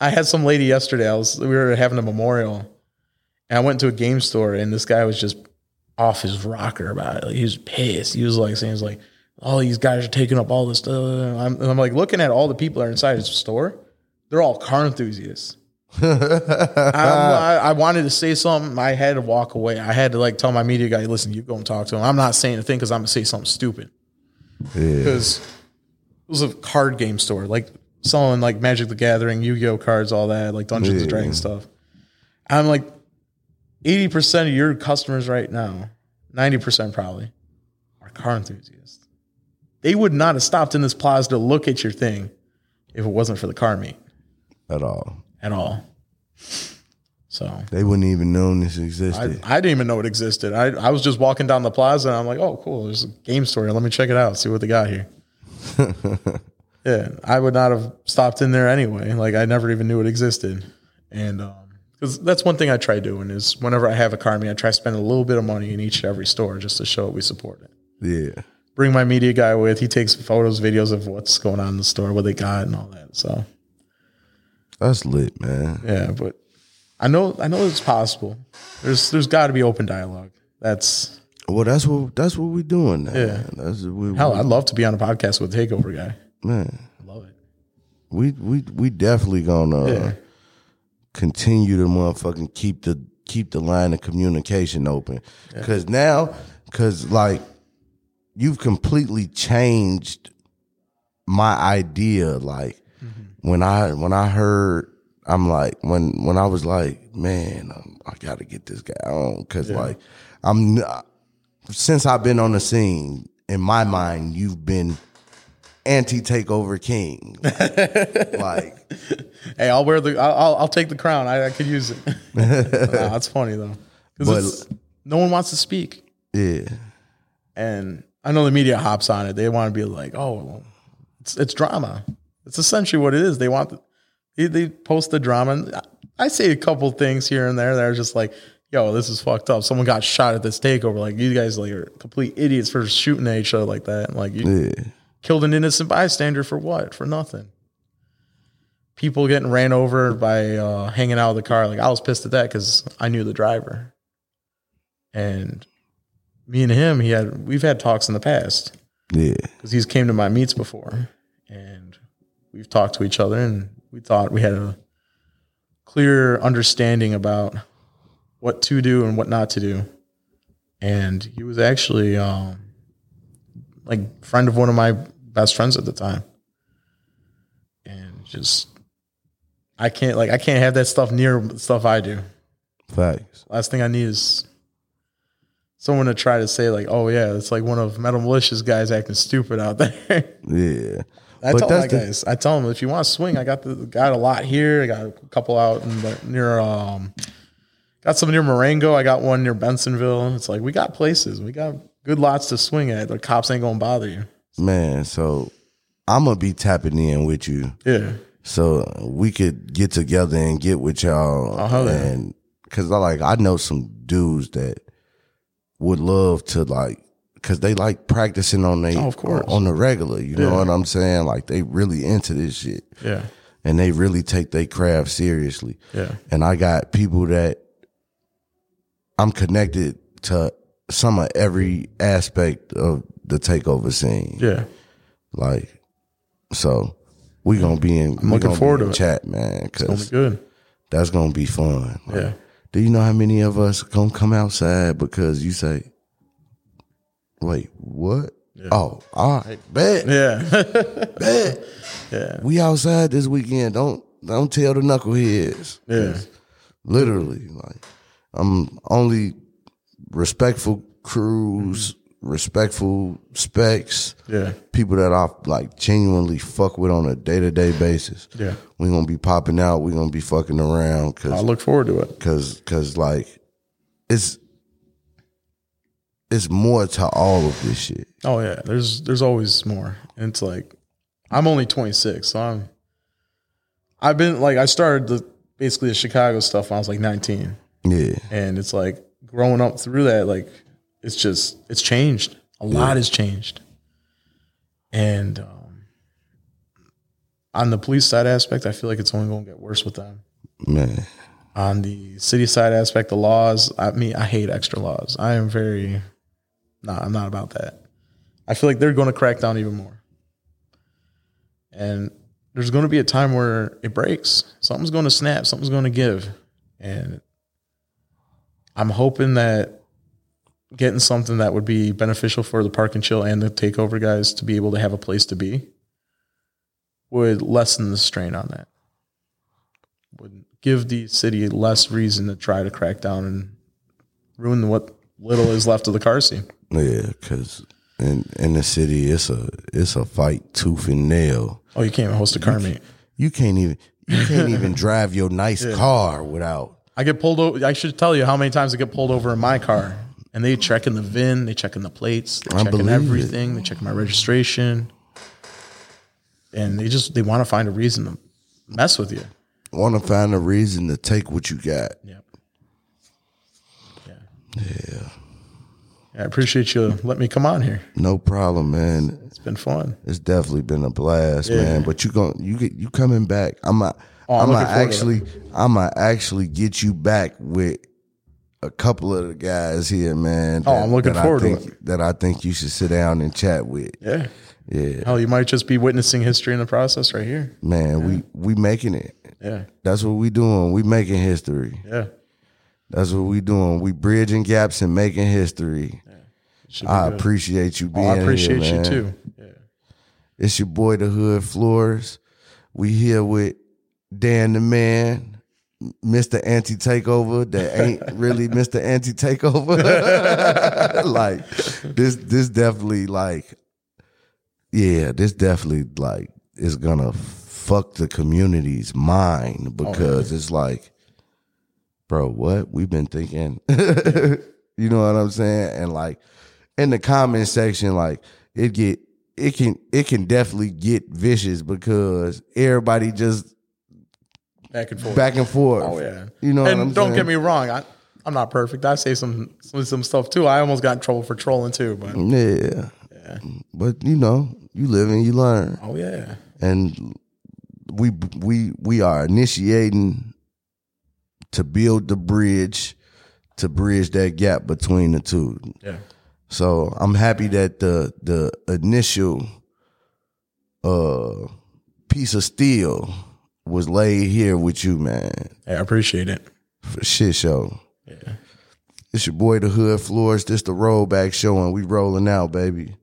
I had some lady yesterday. I was we were having a memorial, and I went to a game store, and this guy was just off his rocker about it. Like, he was pissed. He was like saying, "He's like, all these guys are taking up all this stuff." And I'm, and I'm like looking at all the people that are inside his store. They're all car enthusiasts. I, I wanted to say something. I had to walk away. I had to like tell my media guy, "Listen, you go and talk to him." I'm not saying a thing because I'm gonna say something stupid. Because it was a card game store, like selling like Magic the Gathering, Yu Gi Oh cards, all that, like Dungeons and Dragons stuff. I'm like, eighty percent of your customers right now, ninety percent probably, are car enthusiasts. They would not have stopped in this plaza to look at your thing if it wasn't for the car meet at all. at all. So They wouldn't even known this existed. I didn't even know it existed. I, I was just walking down the plaza and I'm like, oh, cool. There's a game store. Let me check it out. See what they got here. yeah, I would not have stopped in there anyway. Like I never even knew it existed. And um, because that's one thing I try doing is whenever I have a car meet, I try spending a little bit of money in each and every store just to show it we support it. yeah, Bring my media guy with. He takes photos, videos of what's going on in the store, what they got, and all that. So that's lit, man. Yeah, but I know I know it's possible. There's there's got to be open dialogue. That's Well, that's what that's what we're doing now. Yeah. man. That's we, hell. I'd love to be on a podcast with a takeover guy. man. I love it. We we we definitely gonna Yeah. continue to motherfucking keep the keep the line of communication open. Cause now, cause like you've completely changed my idea. Like when I when I heard, I'm like when when I was like, man, um, I got to get this guy on. Cause like I'm since I've been on the scene. In my mind, you've been anti takeover king. like Hey, I'll wear the. I'll I'll, I'll take the crown. I, I could use it. Nah, that's funny though, because no one wants to speak, yeah. and I know the media hops on it. They want to be like, oh, well, it's it's drama. It's essentially what it is. They want they, they post the drama. And I say a couple things here and there that are just like, yo, this is fucked up. Someone got shot at this takeover. Like you guys like are complete idiots for shooting at each other like that. Like you Yeah. killed an innocent bystander for what? For nothing. People getting ran over by uh, hanging out of the car. Like I was pissed at that because I knew the driver, and me and him, he had we've had talks in the past. Yeah. because he's came to my meets before, and we've talked to each other, and we thought we had a clear understanding about what to do and what not to do. And he was actually um, like friend of one of my best friends at the time, and just I can't like I can't have that stuff near stuff I do. Facts. Last thing I need is someone to try to say like, "Oh yeah, it's like one of Metal Militia's guys acting stupid out there." Yeah. I But tell my the- guys, I tell them if you want to swing, I got the got a lot here. I got a couple out in the, near um, got some near Marengo. I got one near Bensenville. It's like we got places, we got good lots to swing at. The cops ain't gonna bother you. Man, so I'm gonna be tapping in with you. Yeah, so we could get together and get with y'all. Oh, and because I like I know some dudes that would love to like because they like practicing on they Oh, of course. on the regular. You know what I'm saying? Like they really into this shit yeah, and they really take their craft seriously. yeah, And I got people that I'm connected to some of every aspect of the takeover scene. yeah. Like, so we gonna be in. we looking forward to chat, man. It's gonna be Cause good. that's gonna be fun. Like, Yeah, Do you know how many of us gonna come outside because you say, "Wait, what?" Oh, all right, bet, yeah, bet. yeah, We outside this weekend. Don't don't tell the knuckleheads. Yeah, Literally, like I'm only respectful crews, respectful specs, yeah, people that I like genuinely fuck with on a day to day basis. yeah. We're gonna be popping out. We're gonna be fucking around Cause I look forward to it. cause cause like it's it's more to all of this shit. Oh yeah, there's there's always more. And it's like I'm only 26, so I'm I've been like I started the basically the Chicago stuff when I was like 19. Yeah, And it's like growing up through that like it's just it's changed. A lot has changed. And um on the police side aspect, I feel like it's only going to get worse with them. man. On the city side aspect, the laws, I mean, I hate extra laws. I am very, no, I'm not about that. I feel like they're going to crack down even more. And there's going to be a time where it breaks. Something's going to snap, something's going to give. And I'm hoping that getting something that would be beneficial for the park and chill and the takeover guys to be able to have a place to be would lessen the strain on that would give the city less reason to try to crack down and ruin what little is left of the car scene. Yeah, because in in the city, it's a it's a fight tooth and nail. Oh, you can't even host a car meet. You can't even you can't even drive your nice car without. I get pulled over. I should tell you how many times I get pulled over in my car, and they check in the VIN, they check in the plates, they I believe it. everything, they check my registration, and they just they want to find a reason to mess with you. Want to find a reason to take what you got. Yep. Yeah. Yeah. I appreciate you letting me come on here. No problem, man. It's been fun. It's definitely been a blast, Yeah. man. But you going you get you coming back. I'm a, Oh, I'm I'm a looking forward to actually I'm gonna actually get you back with a couple of the guys here, man. Oh, I'm looking that forward I to think, That I think you should sit down and chat with. Yeah. Yeah, Hell, you might just be witnessing history in the process right here. man. We we making it. Yeah. That's what we doing. We making history. Yeah. That's what we doing. We bridging gaps and making history. Be I good. appreciate you being Oh, I appreciate here, you too. Yeah. It's your boy, the Hood Florist. We here with Dan the Man, Mr. Anti Takeover. That ain't really Mr. Anti Takeover. like this, this definitely like, yeah, this definitely like is gonna fuck the community's mind oh, because it's like, bro, what we've been thinking. you know what I'm saying? And like in the comment section, like it get it can it can definitely get vicious because everybody just Back and forth. back and forth. Oh yeah. You know and what I'm don't saying? get me wrong. I, I'm not perfect. I say some, some some stuff too. I almost got in trouble for trolling too. But Yeah. yeah. But you know, you live and you learn. Oh yeah. And we we we are initiating to build the bridge to bridge that gap between the two. Yeah. So I'm happy that the the initial uh piece of steel was laid here with you, man. Hey, I appreciate it. For shit show. Yeah. It's your boy the Hood Florist. This the rollback show and we rolling out, baby.